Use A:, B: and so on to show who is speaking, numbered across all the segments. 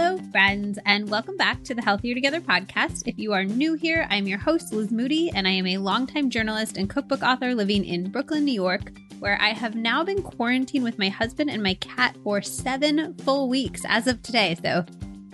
A: Hello, friends, and welcome back to the Healthier Together podcast. If you are new here, I'm your host, Liz Moody, and I am a longtime journalist and cookbook author living in Brooklyn, New York, where I have now been quarantined with my husband and my cat for seven full weeks as of today. So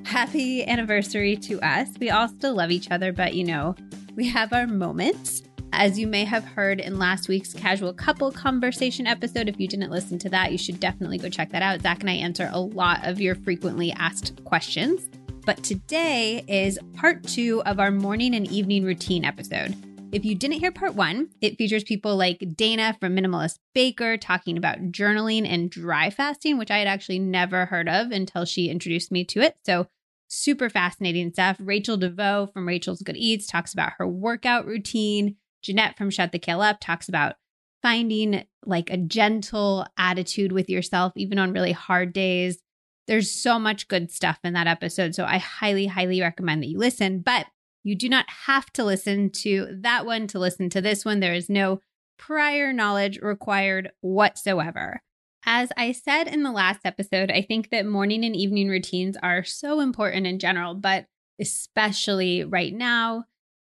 A: happy anniversary to us. We all still love each other, but you know, we have our moments. As you may have heard in last week's casual couple conversation episode, if you didn't listen to that, you should definitely go check that out. Zach and I answer a lot of your frequently asked questions. But today is part two of our morning and evening routine episode. If you didn't hear part one, it features people like Dana from Minimalist Baker talking about journaling and dry fasting, which I had actually never heard of until she introduced me to it. So, super fascinating stuff. Rachael DeVaux from Rachael's Good Eats talks about her workout routine. Jeanette from Shut the Kale Up talks about finding like a gentle attitude with yourself, even on really hard days. There's so much good stuff in that episode. So I highly, highly recommend that you listen. But you do not have to listen to that one to listen to this one. There is no prior knowledge required whatsoever. As I said in the last episode, I think that morning and evening routines are so important in general, but especially right now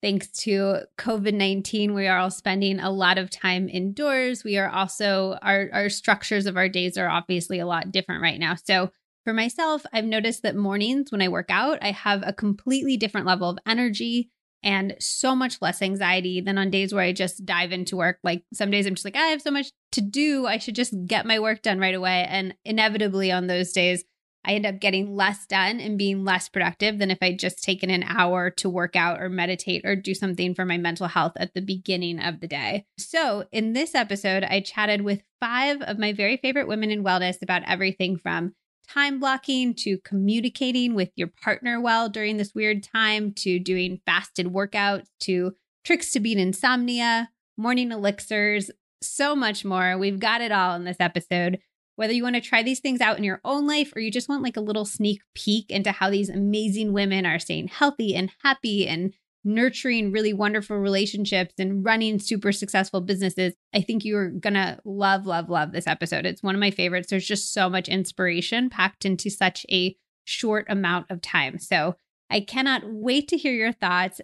A: thanks to COVID 19, we are all spending a lot of time indoors. We are also, our, our structures of our days are obviously a lot different right now. So, for myself, I've noticed that mornings when I work out, I have a completely different level of energy and so much less anxiety than on days where I just dive into work. Like some days I'm just like, I have so much to do. I should just get my work done right away. And inevitably on those days, I end up getting less done and being less productive than if I'd just taken an hour to work out or meditate or do something for my mental health at the beginning of the day. So, in this episode, I chatted with five of my very favorite women in wellness about everything from time blocking to communicating with your partner well during this weird time to doing fasted workouts to tricks to beat insomnia, morning elixirs, so much more. We've got it all in this episode whether you want to try these things out in your own life or you just want like a little sneak peek into how these amazing women are staying healthy and happy and nurturing really wonderful relationships and running super successful businesses, I think you're going to love, love, love this episode. It's one of my favorites. There's just so much inspiration packed into such a short amount of time. So I cannot wait to hear your thoughts.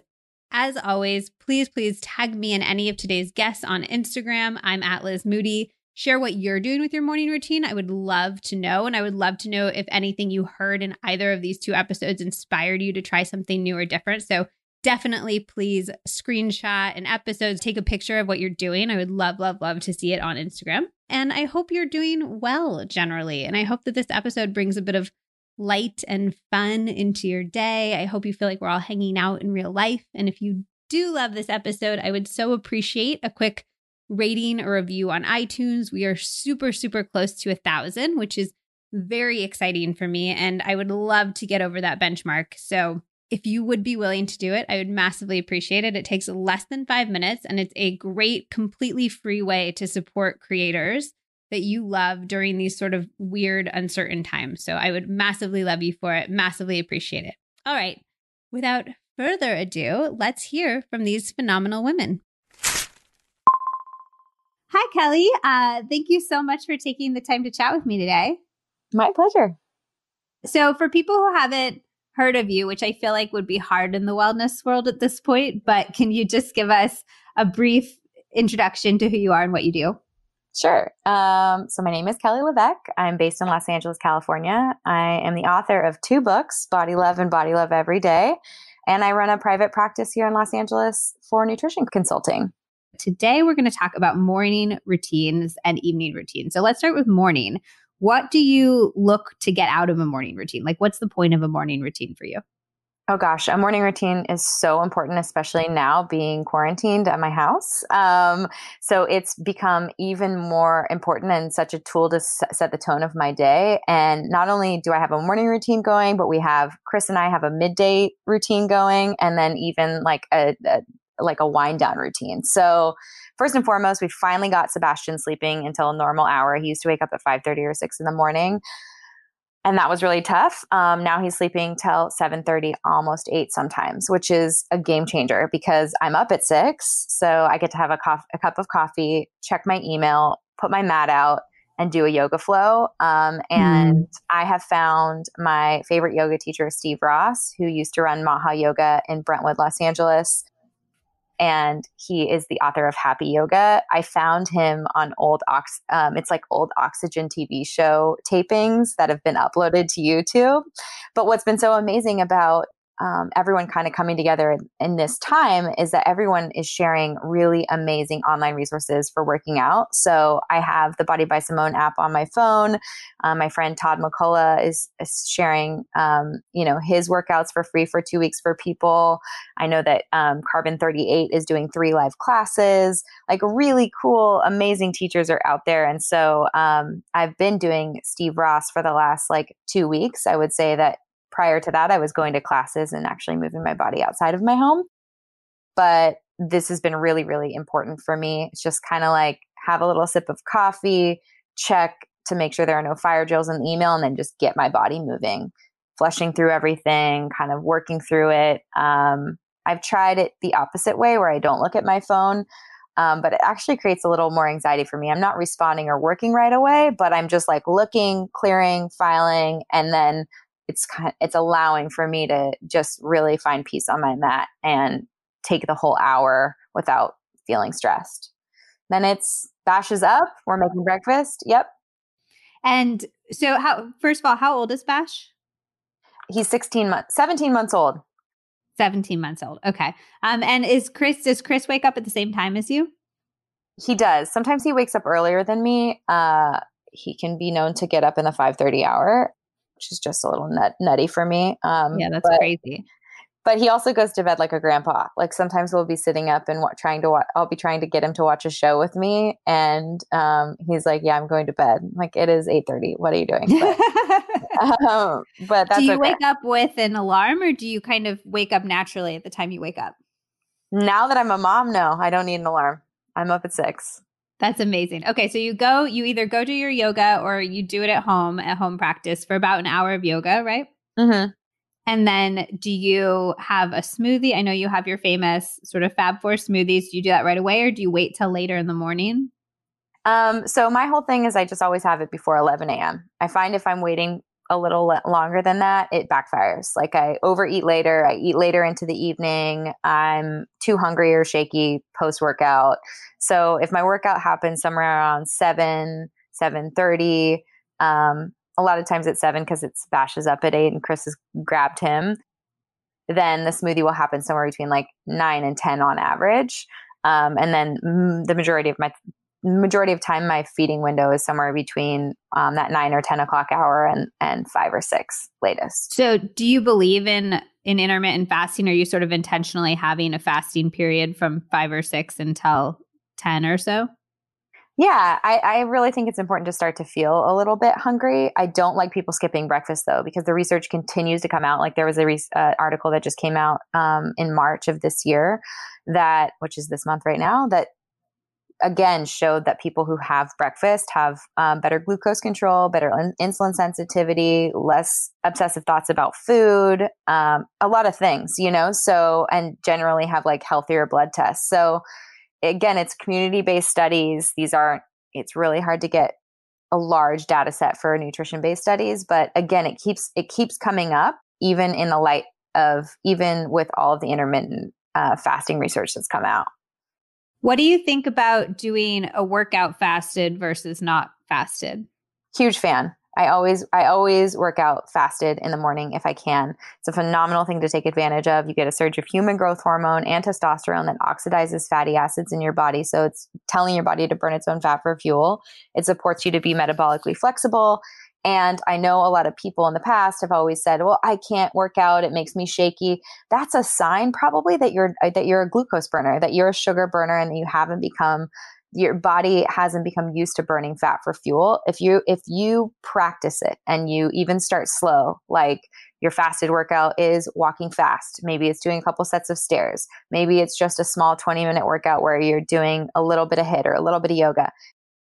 A: As always, please, please tag me and any of today's guests on Instagram. I'm at Liz Moody share what you're doing with your morning routine. I would love to know. And I would love to know if anything you heard in either of these two episodes inspired you to try something new or different. So definitely please screenshot an episode, take a picture of what you're doing. I would love, love, love to see it on Instagram. And I hope you're doing well generally. And I hope that this episode brings a bit of light and fun into your day. I hope you feel like we're all hanging out in real life. And if you do love this episode, I would so appreciate a quick rating or review on iTunes. We are super, super close to a thousand, which is very exciting for me. And I would love to get over that benchmark. So if you would be willing to do it, I would massively appreciate it. It takes less than five minutes and it's a great, completely free way to support creators that you love during these sort of weird, uncertain times. So I would massively love you for it, massively appreciate it. All right. Without further ado, let's hear from these phenomenal women. Hi, Kelly. Uh, thank you so much for taking the time to chat with me today.
B: My pleasure.
A: So, for people who haven't heard of you, which I feel like would be hard in the wellness world at this point, but can you just give us a brief introduction to who you are and what you do?
B: Sure. Um, so, my name is Kelly LeVeque. I'm based in Los Angeles, California. I am the author of two books, Body Love and Body Love Every Day. And I run a private practice here in Los Angeles for nutrition consulting.
A: Today, we're going to talk about morning routines and evening routines. So let's start with morning. What do you look to get out of a morning routine? Like, what's the point of a morning routine for you?
B: Oh gosh, a morning routine is so important, especially now being quarantined at my house. Um, so it's become even more important and such a tool to s- set the tone of my day. And not only do I have a morning routine going, but we have Chris and I have a midday routine going, and then even like a, a like a wind down routine. So first and foremost, we finally got Sebastian sleeping until a normal hour. He used to wake up at 5:30 or 6 in the morning. And that was really tough. Um, now he's sleeping till 7:30, almost 8 sometimes, which is a game changer because I'm up at 6, so I get to have a, cof- a cup of coffee, check my email, put my mat out, and do a yoga flow. Um, and mm. I have found my favorite yoga teacher, Steve Ross, who used to run Maha Yoga in Brentwood, Los Angeles. And he is the author of Happy Yoga. I found him on old Ox, um, it's like old Oxygen TV show tapings that have been uploaded to YouTube. But what's been so amazing about um, everyone kind of coming together in, this time is that everyone is sharing really amazing online resources for working out. So I have the Body by Simone app on my phone. Um, my friend Todd McCullough is, is sharing, um, you know, his workouts for free for two weeks for people. I know that um, Carbon 38 is doing three live classes. Like really cool, amazing teachers are out there. And so um, I've been doing Steve Ross for the last like two weeks. I would say that prior to that, I was going to classes and actually moving my body outside of my home. But this has been really, really important for me. It's just kind of like have a little sip of coffee, check to make sure there are no fire drills in the email, and then just get my body moving, flushing through everything, kind of working through it. Um, I've tried it the opposite way where I don't look at my phone. Um, but it actually creates a little more anxiety for me. I'm not responding or working right away, but I'm just like looking, clearing, filing, and then it's kind of, it's allowing for me to just really find peace on my mat and take the whole hour without feeling stressed. Then it's Bash is up. We're making breakfast. Yep.
A: And so how first of all, how old is Bash?
B: He's 16 months 17 months old.
A: 17 months old. Okay. Um and is Chris does Chris wake up at the same time as you?
B: He does. Sometimes he wakes up earlier than me. Uh he can be known to get up in the 5:30 hour which is just a little nut, nutty for me.
A: Um, yeah, that's but, crazy.
B: But he also goes to bed like a grandpa. Like sometimes we'll be sitting up and trying to watch. I'll be trying to get him to watch a show with me, and um, he's like, "Yeah, I'm going to bed." I'm like it is eight thirty. What are you doing? But, um, but
A: do you okay. wake up with an alarm, or do you kind of wake up naturally at the time you wake up?
B: Now that I'm a mom, no, I don't need an alarm. I'm up at six.
A: That's amazing. Okay, so you go, you either go do your yoga or you do it at home, at home practice for about an hour of yoga, right?
B: Mm-hmm.
A: And then do you have a smoothie? I know you have your famous sort of Fab Four smoothies. Do you do that right away or do you wait till later in the morning?
B: Um, so my whole thing is I just always have it before 11 a.m. I find if I'm waiting a little longer than that, it backfires. Like I overeat later, I eat later into the evening, I'm too hungry or shaky post workout. So if my workout happens somewhere around 7, 7:30, um, a lot of times at 7 cuz it's bashes up at 8 and Chris has grabbed him, then the smoothie will happen somewhere between like 9 and 10 on average. Um, and then mm, the majority of my majority of time my feeding window is somewhere between um, that nine or ten o'clock hour and and five or six latest
A: so do you believe in in intermittent fasting are you sort of intentionally having a fasting period from five or six until 10 or so
B: yeah, I, I, really think it's important to start to feel a little bit hungry. I don't like people skipping breakfast though, because the research continues to come out. Like there was a re- uh, article that just came out um, in March of this year, that which is this month right now, that again showed that people who have breakfast have um, better glucose control, better in- insulin sensitivity, less obsessive thoughts about food, um, a lot of things, you know, so, and generally have like healthier blood tests. So, again, it's community based studies. These aren't, it's really hard to get a large data set for nutrition based studies, but again, it keeps, it keeps coming up even in the light of, even with all of the intermittent uh, fasting research that's come out.
A: What do you think about doing a workout fasted versus not fasted?
B: Huge fan. I always I always work out fasted in the morning if I can. It's a phenomenal thing to take advantage of. You get a surge of human growth hormone and testosterone that oxidizes fatty acids in your body. So it's telling your body to burn its own fat for fuel. It supports you to be metabolically flexible. And I know a lot of people in the past have always said, "Well, I can't work out; it makes me shaky." That's a sign, probably, that you're uh, that you're a glucose burner, that you're a sugar burner, and that you haven't become your body hasn't become used to burning fat for fuel. If you if you practice it and you even start slow, like your fasted workout is walking fast. Maybe it's doing a couple sets of stairs. Maybe it's just a small 20 minute workout where you're doing a little bit of HIIT or a little bit of yoga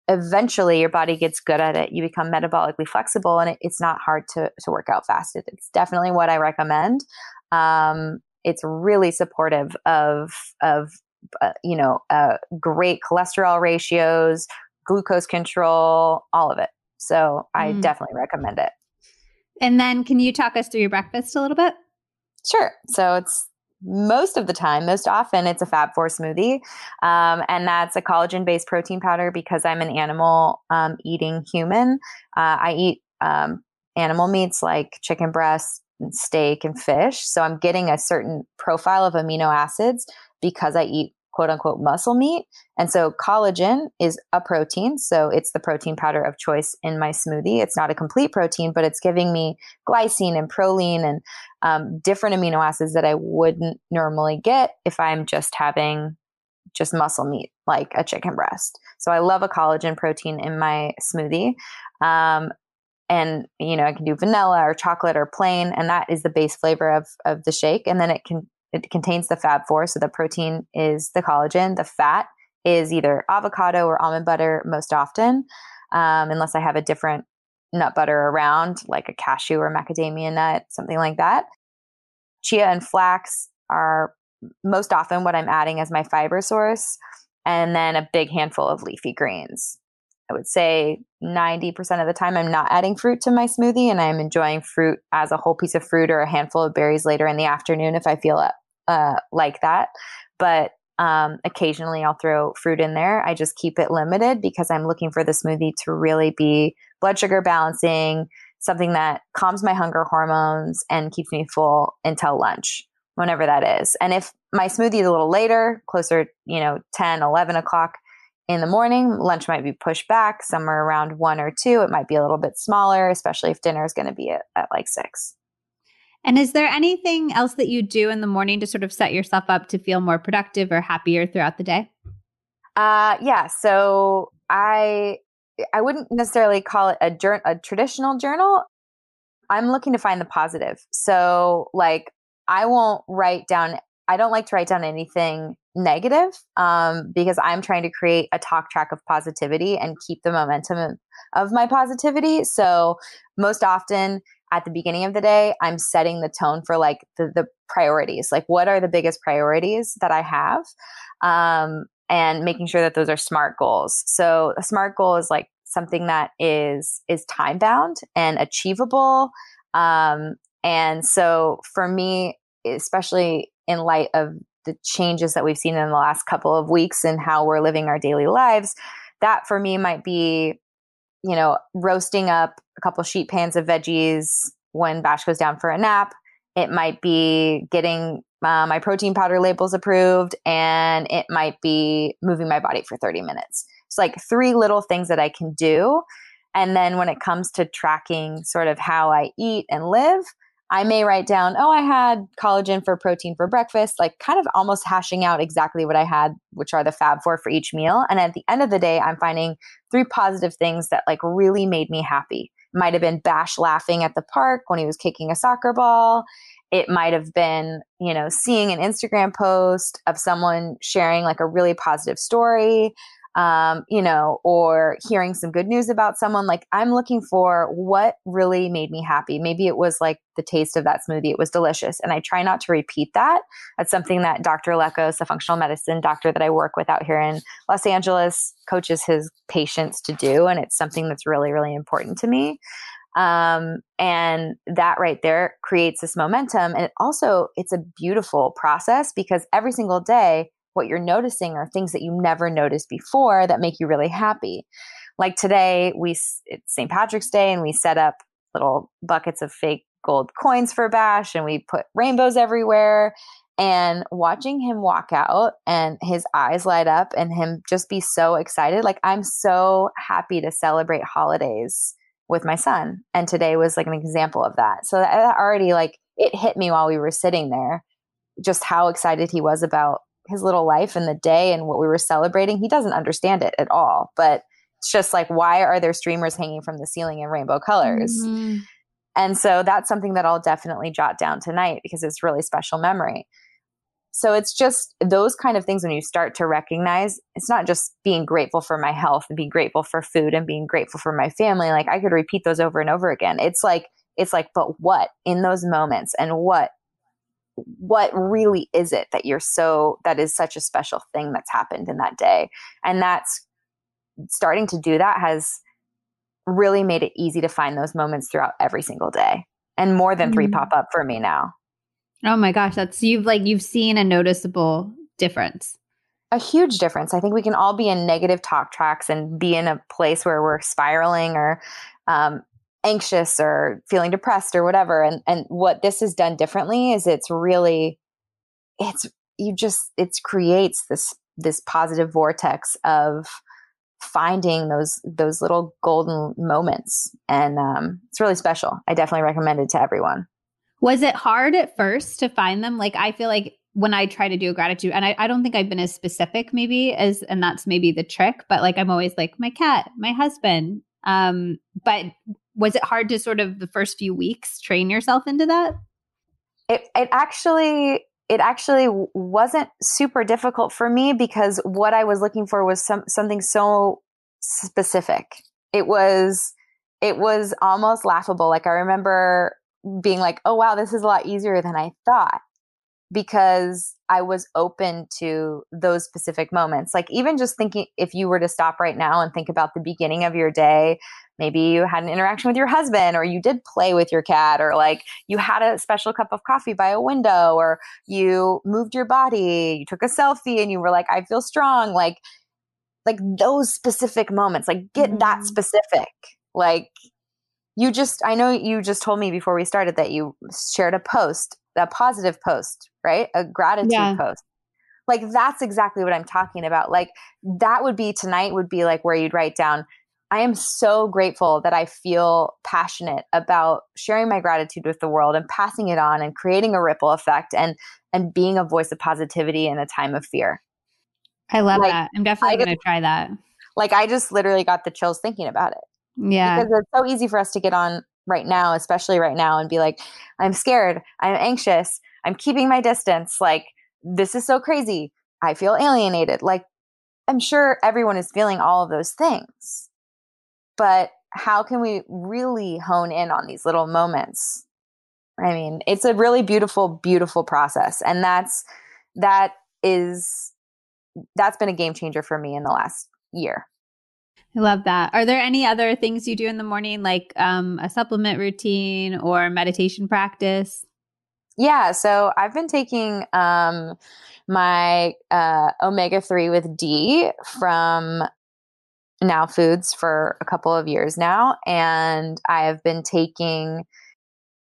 B: eventually your body gets good at it. You become metabolically flexible and it, it's not hard to, to work out fasted. It's definitely what I recommend. Um, it's really supportive of, of, uh, you know, uh, great cholesterol ratios, glucose control, all of it. So I mm. definitely recommend it.
A: And then can you talk us through your breakfast a little bit?
B: Sure. So it's most of the time, most often, it's a Fab Four smoothie. Um, and that's a collagen based protein powder because I'm an animal um, eating human. Uh, I eat um, animal meats like chicken breast, and steak, and fish. So I'm getting a certain profile of amino acids because I eat quote unquote muscle meat. And so collagen is a protein. So it's the protein powder of choice in my smoothie. It's not a complete protein, but it's giving me glycine and proline and um, different amino acids that I wouldn't normally get if I'm just having just muscle meat like a chicken breast. So I love a collagen protein in my smoothie. Um, and you know, I can do vanilla or chocolate or plain, and that is the base flavor of of the shake. And then it can it contains the Fab Four. So the protein is the collagen. The fat is either avocado or almond butter most often, um, unless I have a different nut butter around, like a cashew or macadamia nut, something like that. Chia and flax are most often what I'm adding as my fiber source, and then a big handful of leafy greens. I would say 90% of the time I'm not adding fruit to my smoothie and I'm enjoying fruit as a whole piece of fruit or a handful of berries later in the afternoon if I feel uh, like that. But um, occasionally I'll throw fruit in there. I just keep it limited because I'm looking for the smoothie to really be blood sugar balancing, something that calms my hunger hormones and keeps me full until lunch, whenever that is. And if my smoothie is a little later, closer, you know, 10, 11 o'clock, in the morning. Lunch might be pushed back somewhere around one or two. It might be a little bit smaller, especially if dinner is going to be at, at like six.
A: And is there anything else that you do in the morning to sort of set yourself up to feel more productive or happier throughout the day?
B: Uh, yeah. So I I wouldn't necessarily call it a, a traditional journal. I'm looking to find the positive. So like I won't write down. I don't like to write down anything negative um, because I'm trying to create a talk track of positivity and keep the momentum of my positivity. So most often at the beginning of the day, I'm setting the tone for like the, the priorities. Like, what are the biggest priorities that I have? Um, and making sure that those are smart goals. So a smart goal is like something that is is time bound and achievable. Um, and so for me, especially in light of the changes that we've seen in the last couple of weeks and how we're living our daily lives, that for me might be, you know, roasting up a couple sheet pans of veggies when Bash goes down for a nap. It might be getting uh, my protein powder labels approved, and it might be moving my body for 30 minutes. It's like three little things that I can do. And then when it comes to tracking sort of how I eat and live, I may write down, oh, I had collagen for protein for breakfast, like kind of almost hashing out exactly what I had, which are the Fab Four for each meal. And at the end of the day, I'm finding three positive things that like really made me happy. Might have been Bash laughing at the park when he was kicking a soccer ball. It might have been, you know, seeing an Instagram post of someone sharing like a really positive story um, you know, or hearing some good news about someone. Like I'm looking for what really made me happy. Maybe it was like the taste of that smoothie. It was delicious. And I try not to repeat that. That's something that Dr. Lekos, a functional medicine doctor that I work with out here in Los Angeles, coaches his patients to do. And it's something that's really, really important to me. Um, and that right there creates this momentum. And it also, it's a beautiful process because every single day, what you're noticing are things that you never noticed before that make you really happy. Like today, we it's St. Patrick's Day, and we set up little buckets of fake gold coins for Bash, and we put rainbows everywhere. And watching him walk out and his eyes light up and him just be so excited, like I'm so happy to celebrate holidays with my son. And today was like an example of that. So that already like it hit me while we were sitting there, just how excited he was about his little life and the day and what we were celebrating, he doesn't understand it at all. But it's just like, why are there streamers hanging from the ceiling in rainbow colors? Mm-hmm. And so that's something that I'll definitely jot down tonight because it's really special memory. So it's just those kind of things when you start to recognize it's not just being grateful for my health and being grateful for food and being grateful for my family. Like I could repeat those over and over again. It's like, it's like, but what in those moments and what what really is it that you're so that is such a special thing that's happened in that day and that's starting to do that has really made it easy to find those moments throughout every single day and more than 3 mm-hmm. pop up for me now
A: oh my gosh that's you've like you've seen a noticeable difference.
B: A huge difference. I think we can all be in negative talk tracks and be in a place where we're spiraling or um, anxious or feeling depressed or whatever. And and what this has done differently is it's really it's you just it creates this this positive vortex of finding those those little golden moments. And um, it's really special. I definitely recommend it to everyone
A: was it hard at first to find them like i feel like when i try to do a gratitude and I, I don't think i've been as specific maybe as and that's maybe the trick but like i'm always like my cat my husband um but was it hard to sort of the first few weeks train yourself into that
B: it, it actually it actually wasn't super difficult for me because what I was looking for was some something so specific. It was it was almost laughable. Like I remember being like, "Oh wow, this is a lot easier than I thought." Because I was open to those specific moments. Like even just thinking if you were to stop right now and think about the beginning of your day maybe you had an interaction with your husband or you did play with your cat or like you had a special cup of coffee by a window or you moved your body you took a selfie and you were like i feel strong like like those specific moments like get mm-hmm. that specific like you just i know you just told me before we started that you shared a post a positive post right a gratitude yeah. post like that's exactly what i'm talking about like that would be tonight would be like where you'd write down I am so grateful that I feel passionate about sharing my gratitude with the world and passing it on and creating a ripple effect and and being a voice of positivity in a time of fear.
A: I love like, that. I'm definitely going to try that.
B: Like I just literally got the chills thinking about it.
A: Yeah.
B: Because it's so easy for us to get on right now, especially right now and be like I'm scared, I'm anxious, I'm keeping my distance, like this is so crazy. I feel alienated. Like I'm sure everyone is feeling all of those things but how can we really hone in on these little moments i mean it's a really beautiful beautiful process and that's that is that's been a game changer for me in the last year
A: I love that. Are there any other things you do in the morning, like um, a supplement routine or meditation practice?
B: Yeah, so I've been taking um, my uh, omega 3 with D from now foods for a couple of years now and i have been taking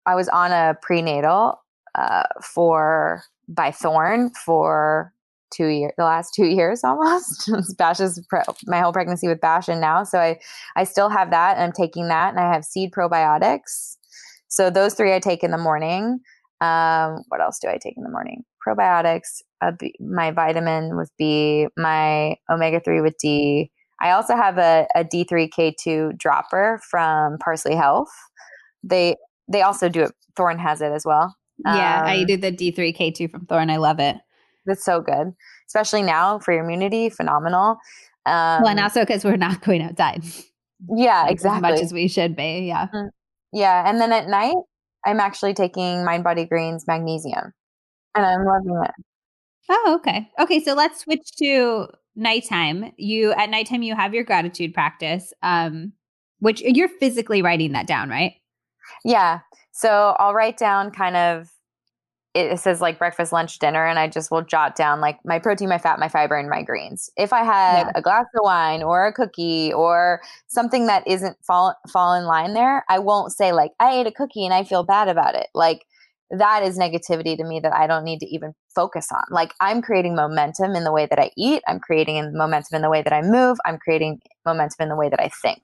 B: i was on a prenatal uh, for by thorne for two years the last two years almost bash is pre- my whole pregnancy with bash and now so i i still have that and i'm taking that and i have seed probiotics so those three i take in the morning um, what else do i take in the morning probiotics my vitamin with b my omega-3 with d I also have a a D3K2 dropper from Parsley Health. They they also do it. Thorne has it as well.
A: Yeah, um, I do the D3K2 from Thorne. I love it.
B: That's so good, especially now for your immunity. Phenomenal.
A: Um, well, and also because we're not going outside.
B: Yeah, like exactly.
A: As much as we should be. Yeah. Mm-hmm.
B: Yeah, and then at night, I'm actually taking mindbodygreen's magnesium, and I'm loving it.
A: Oh, okay. Okay, so let's switch to nighttime, you at nighttime you have your gratitude practice, um, which you're physically writing that down, right?
B: Yeah. So I'll write down kind of it says like breakfast, lunch, dinner, and I just will jot down like my protein, my fat, my fiber, and my greens. If I had yeah. a glass of wine or a cookie or something that isn't fall fall in line there, I won't say like I ate a cookie and I feel bad about it. Like that is negativity to me that I don't need to even focus on. Like I'm creating momentum in the way that I eat, I'm creating momentum in the way that I move, I'm creating momentum in the way that I think.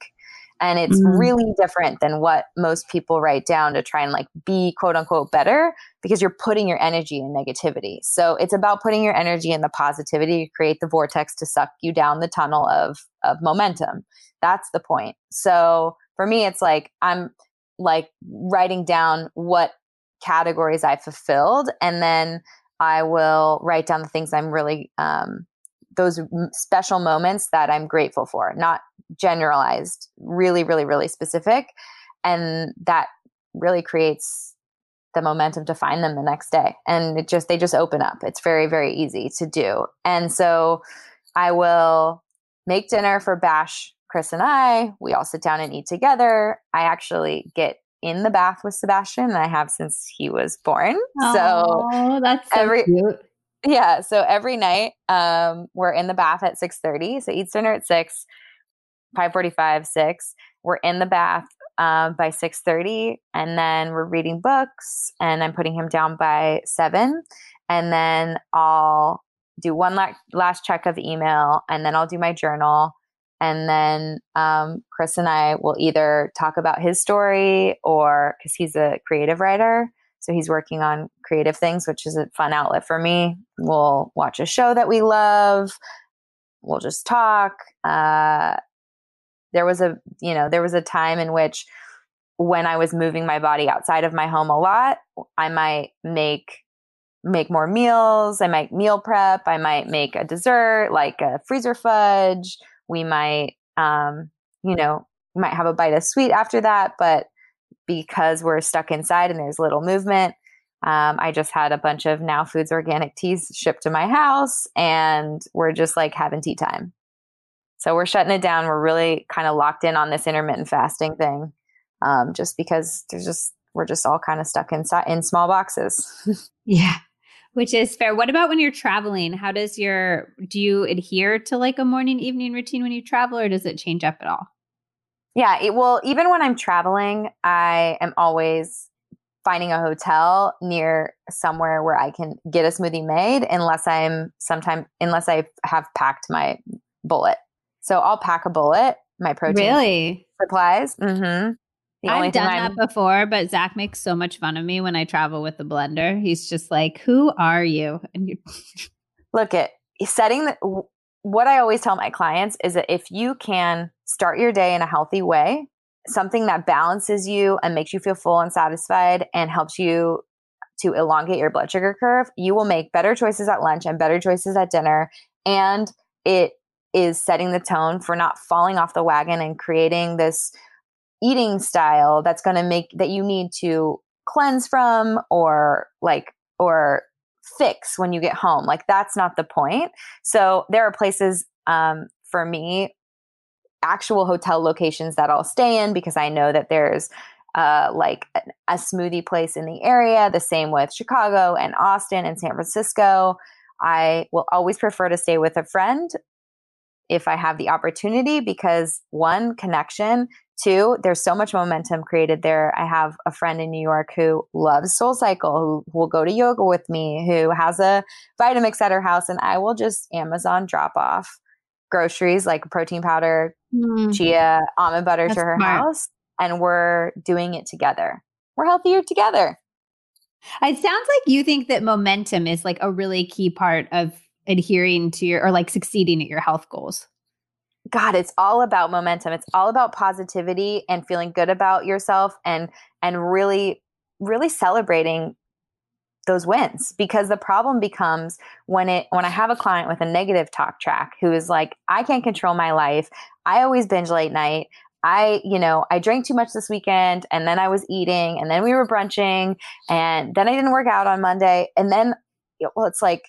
B: And it's mm. really different than what most people write down to try and like be quote unquote better because you're putting your energy in negativity. So it's about putting your energy in the positivity to create the vortex to suck you down the tunnel of of momentum. That's the point. So for me it's like I'm like writing down what categories I fulfilled, and then I will write down the things I'm really um, those special moments that I'm grateful for, not generalized, really, really, really specific, and that really creates the momentum to find them the next day and it just they just open up it's very very easy to do and so i will make dinner for Bash, Chris, and I. We all sit down and eat together. I actually get in the bath with Sebastian, and I have since he was born.
A: Oh, so that's so every, cute.
B: Yeah, so every night um, we're in the bath at six thirty. So eats dinner at six, five forty five, six. We're in the bath um, by six thirty, and then we're reading books, and I'm putting him down by seven, and then I'll do one la- last check of email, and then I'll do my journal. And then um, Chris and I will either talk about his story or because he's a creative writer. So he's working on creative things, which is a fun outlet for me. We'll watch a show that we love. We'll just talk. Uh, there was a, you know, there was a time in which when I was moving my body outside of my home a lot, I might make make more meals. I might meal prep. I might make a dessert like a freezer fudge. We might, um, you know, might have a bite of sweet after that. But because we're stuck inside and there's little movement, um, I just had a bunch of Now Foods organic teas shipped to my house, and we're just like having tea time. So we're shutting it down. We're really kind of locked in on this intermittent fasting thing, um, just because there's just we're just all kind of stuck inside in small boxes.
A: yeah. Which is fair. What about when you're traveling? How does your do you adhere to like a morning evening routine when you travel or does it change up at all?
B: Yeah, it will even when I'm traveling, I am always finding a hotel near somewhere where I can get a smoothie made unless I'm sometime unless I have packed my bullet. So I'll pack a bullet, my protein
A: really?
B: supplies. Mm-hmm.
A: I've done I'm- that before, but Zach makes so much fun of me when I travel with the blender. He's just like, "Who are you?" And you
B: look at setting the. What I always tell my clients is that if you can start your day in a healthy way, something that balances you and makes you feel full and satisfied, and helps you to elongate your blood sugar curve, you will make better choices at lunch and better choices at dinner, and it is setting the tone for not falling off the wagon and creating this eating style that's going to make that you need to cleanse from or like or fix when you get home like that's not the point. So there are places um, for me actual hotel locations that i'll stay in because i know that there's uh, like a, smoothie place in the area. The same with chicago and austin and san francisco. I will always prefer to stay with a friend if I have the opportunity because one, connection, Two, there's so much momentum created there. I have a friend in New York who loves Soul Cycle, who will go to yoga with me, who has a Vitamix at her house, and I will just Amazon drop off groceries like protein powder, mm. chia, almond butter That's to her smart. house, and we're doing it together. We're healthier together.
A: It sounds like you think that momentum is like a really key part of adhering to your or like succeeding at your health goals.
B: God, it's all about momentum. It's all about positivity and feeling good about yourself and and really really celebrating those wins because the problem becomes when it when I have a client with a negative talk track who is like I can't control my life. I always binge late night. I, you know, I drank too much this weekend and then I was eating and then we were brunching and then I didn't work out on Monday and then well it's like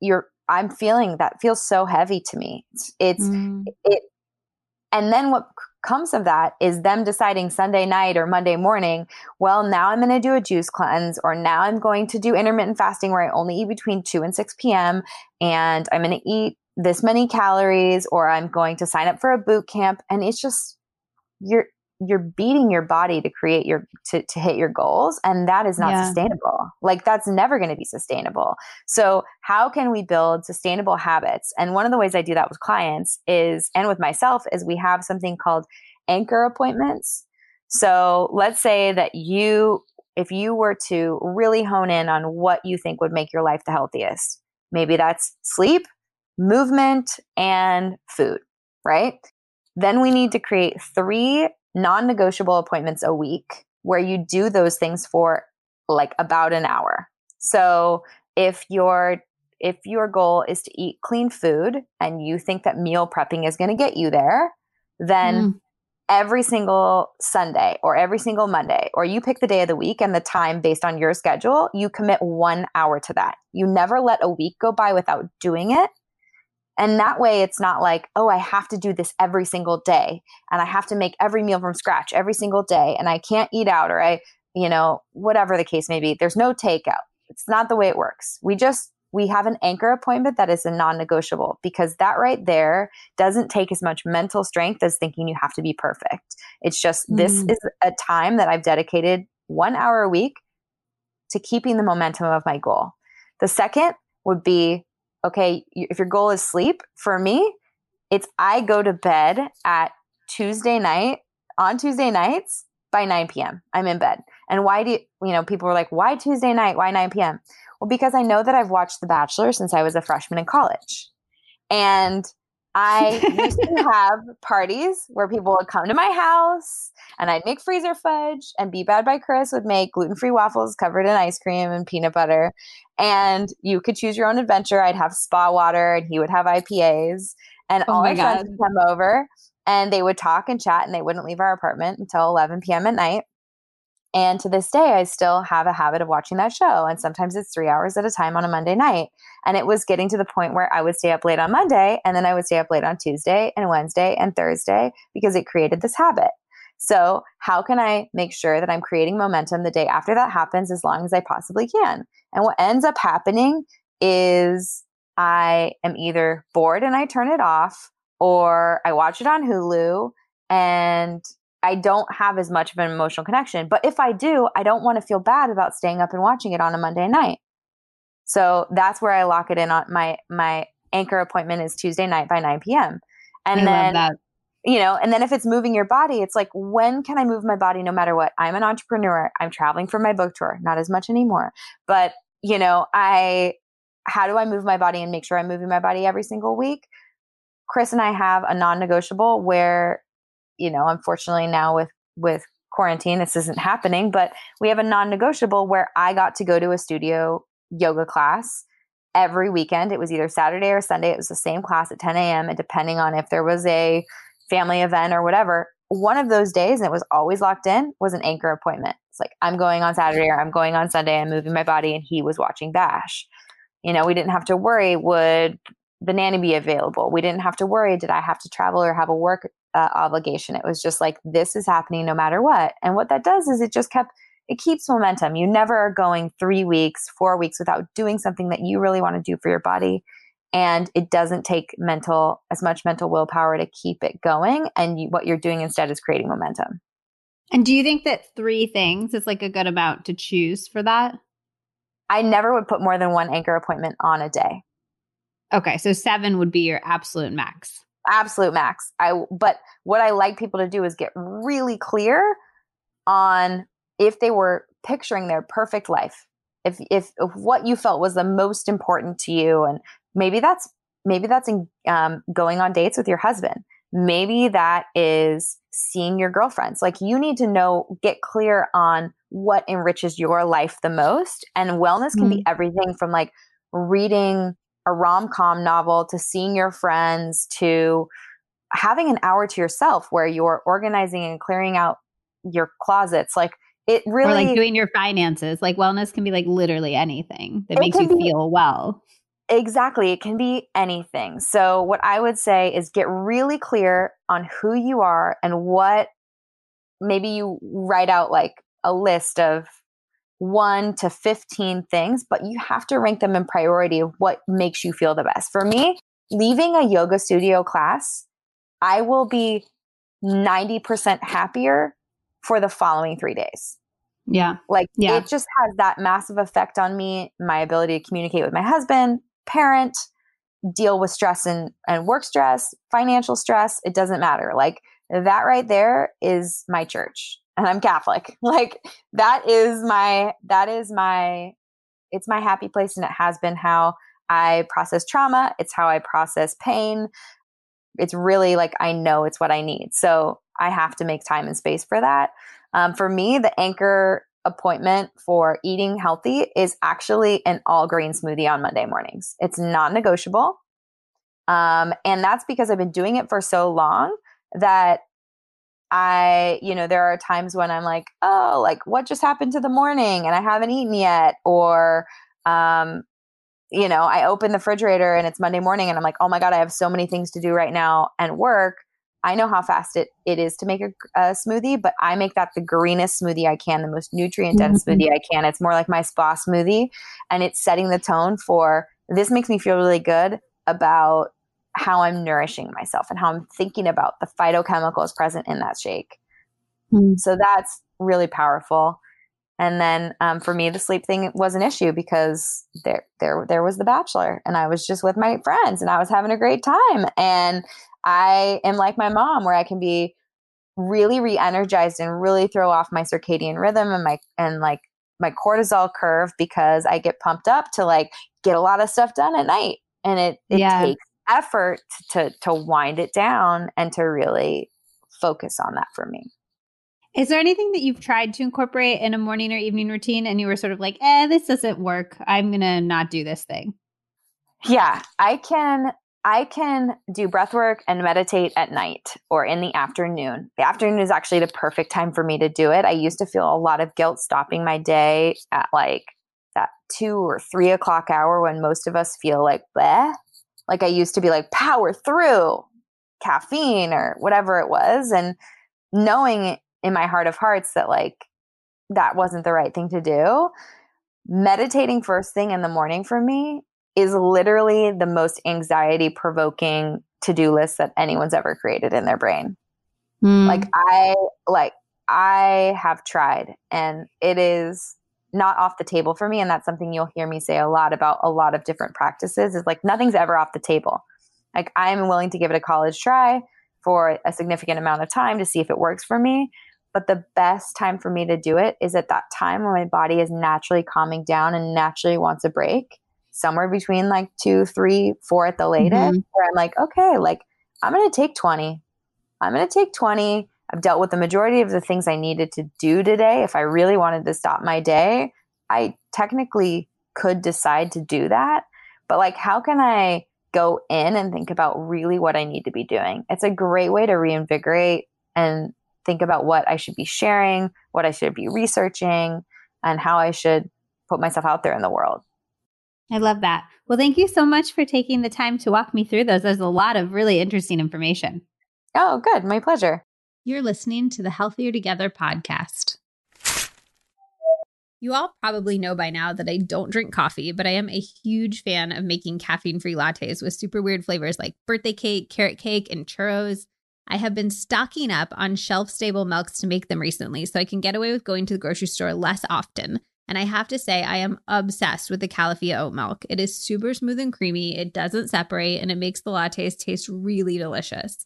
B: you're I'm feeling that feels so heavy to me. It's, it's mm. it, and then what comes of that is them deciding Sunday night or Monday morning, well, now I'm going to do a juice cleanse, or now I'm going to do intermittent fasting where I only eat between 2 and 6 p.m. and I'm going to eat this many calories, or I'm going to sign up for a boot camp. And it's just, you're, you're beating your body to create your to, to hit your goals and that is not yeah. sustainable. Like that's never going to be sustainable. So how can we build sustainable habits? And one of the ways i do that with clients is and with myself is we have something called anchor appointments. So let's say that you if you were to really hone in on what you think would make your life the healthiest maybe that's sleep movement and food right? Then we need to create three non negotiable appointments a week where you do those things for like about an hour. So if your if your goal is to eat clean food and you think that meal prepping is going to get you there, then mm. every single Sunday or every single Monday, or you pick the day of the week and the time based on your schedule, you commit one hour to that. You never let a week go by without doing it. And that way it's not like, oh, I have to do this every single day and I have to make every meal from scratch every single day and I can't eat out or I, you know, whatever the case may be. There's no takeout. It's not the way it works. We just we have an anchor appointment that is a non-negotiable because that right there doesn't take as much mental strength as thinking you have to be perfect. It's just mm. this is a time that I've dedicated 1 hour a week to keeping the momentum of my goal. The second would be okay, if your goal is sleep, for me, it's I go to bed at Tuesday night on Tuesday nights by 9 p.m. I'm in bed. And why do you, you know, people were like, why Tuesday night? Why 9 p.m.? Well, because I know that I've watched The Bachelor since I was a freshman in college. And I used to have parties where people would come to my house and I'd make freezer fudge and Be Bad by Chris would make gluten-free waffles covered in ice cream and peanut butter. And you could choose your own adventure. I'd have spa water and he would have IPAs. And oh all my friends would come over and they would talk and chat and they wouldn't leave our apartment until 11 p.m. at night. And to this day, I still have a habit of watching that show. And sometimes it's three hours at a time on a Monday night. And it was getting to the point where I would stay up late on Monday and then I would stay up late on Tuesday and Wednesday and Thursday because it created this habit. So, how can I make sure that I'm creating momentum the day after that happens as long as I possibly can? And what ends up happening is I am either bored and I turn it off, or I watch it on Hulu and I don't have as much of an emotional connection. But if I do, I don't want to feel bad about staying up and watching it on a Monday night. So that's where I lock it in on my my anchor appointment is Tuesday night by 9 p.m. And I then you know, and then if it's moving your body, it's like when can I move my body no matter what? I'm an entrepreneur. I'm traveling for my book tour, not as much anymore. But, you know, I how do I move my body and make sure I'm moving my body every single week? Chris and I have a non-negotiable where you know, unfortunately now with with quarantine this isn't happening, but we have a non-negotiable where I got to go to a studio yoga class every weekend. It was either Saturday or Sunday. It was the same class at 10 a.m. And depending on if there was a family event or whatever, one of those days, and it was always locked in, was an anchor appointment. It's like, I'm going on Saturday or I'm going on Sunday. I'm moving my body. And he was watching Bash. You know, we didn't have to worry, would the nanny be available? We didn't have to worry, did I have to travel or have a work uh, obligation. It was just like, this is happening no matter what. And what that does is it just kept, it keeps momentum. You never are going three weeks, four weeks without doing something that you really want to do for your body. And it doesn't take mental, as much mental willpower to keep it going. And you, what you're doing instead is creating momentum.
A: And do you think that three things is like a good amount to choose for that?
B: I never would put more than one anchor appointment on a day.
A: Okay, so seven would be your absolute max
B: absolute max. I but what I like people to do is get really clear on if they were picturing their perfect life. If, if if what you felt was the most important to you and maybe that's maybe that's in, um, going on dates with your husband maybe that is seeing your girlfriends like you need to know get clear on what enriches your life the most and wellness can mm-hmm. be everything from like reading a rom com novel to seeing your friends to having an hour to yourself where you're organizing and clearing out your closets. Like it really.
A: Or like doing your finances. Like wellness can be like literally anything that makes you be, feel well.
B: Exactly. It can be anything. So, what I would say is get really clear on who you are and what maybe you write out like a list of one to 15 things, but you have to rank them in priority of what makes you feel the best. For me, leaving a yoga studio class, I will be 90% happier for the following three days.
A: Yeah.
B: Like
A: yeah.
B: it just has that massive effect on me, my ability to communicate with my husband, parent, deal with stress and, and work stress, financial stress. It doesn't matter. Like that right there is my church and I'm Catholic. Like that is my that is my it's my happy place and it has been how I process trauma, it's how I process pain. It's really like I know it's what I need. So I have to make time and space for that. Um, for me, the anchor appointment for eating healthy is actually an all grain smoothie on Monday mornings. It's non negotiable. Um, and that's because I've been doing it for so long that I, you know, there are times when I'm like, oh, like what just happened to the morning and I haven't eaten yet, or, um, you know, I open the refrigerator and it's Monday morning and I'm like, oh my God, I have so many things to do right now and work. I know how fast it, it is to make a, a smoothie, but I make that the greenest smoothie I can, the most nutrient dense mm-hmm. smoothie I can. It's more like my spa smoothie and it's setting the tone for this makes me feel really good about how I'm nourishing myself and how I'm thinking about the phytochemicals present in that shake. Mm-hmm. So that's really powerful. And then um, for me, the sleep thing was an issue because there, there, there was The Bachelor, and I was just with my friends, and I was having a great time. And I am like my mom, where I can be really re-energized and really throw off my circadian rhythm and my and like my cortisol curve because I get pumped up to like get a lot of stuff done at night, and it it yeah. takes effort to to wind it down and to really focus on that for me.
A: Is there anything that you've tried to incorporate in a morning or evening routine and you were sort of like, eh, this doesn't work. I'm going to not do this thing?
B: Yeah, I can I can do breath work and meditate at night or in the afternoon. The afternoon is actually the perfect time for me to do it. I used to feel a lot of guilt stopping my day at like that two or three o'clock hour when most of us feel like bleh. Like I used to be like power through caffeine or whatever it was. And knowing in my heart of hearts that like that wasn't the right thing to do. Meditating first thing in the morning for me is literally the most anxiety provoking to-do list that anyone's ever created in their brain. Mm. Like I like I have tried and it is not off the table for me and that's something you'll hear me say a lot about a lot of different practices is like nothing's ever off the table. Like I'm willing to give it a college try for a significant amount of time to see if it works for me but the best time for me to do it is at that time when my body is naturally calming down and naturally wants a break, somewhere between like two, three, four at the latest, mm-hmm. where I'm like, okay, like I'm going to take 20. I'm going to take 20. I've dealt with the majority of the things I needed to do today. If I really wanted to stop my day, I technically could decide to do that. But like, how can I go in and think about really what I need to be doing? It's a great way to reinvigorate and think about what I should be sharing, what I should be researching, and how I should put myself out there in the world.
A: I love that. Well, thank you so much for taking the time to walk me through those. There's a lot of really interesting information.
B: Oh, good. My pleasure.
A: You're listening to the Healthier Together podcast. You all probably know by now that I don't drink coffee, but I am a huge fan of making caffeine free lattes with super weird flavors like birthday cake, carrot cake, and churros. I have been stocking up on shelf stable milks to make them recently so I can get away with going to the grocery store less often. And I have to say, I am obsessed with the Califia oat milk. It is super smooth and creamy, it doesn't separate, and it makes the lattes taste really delicious.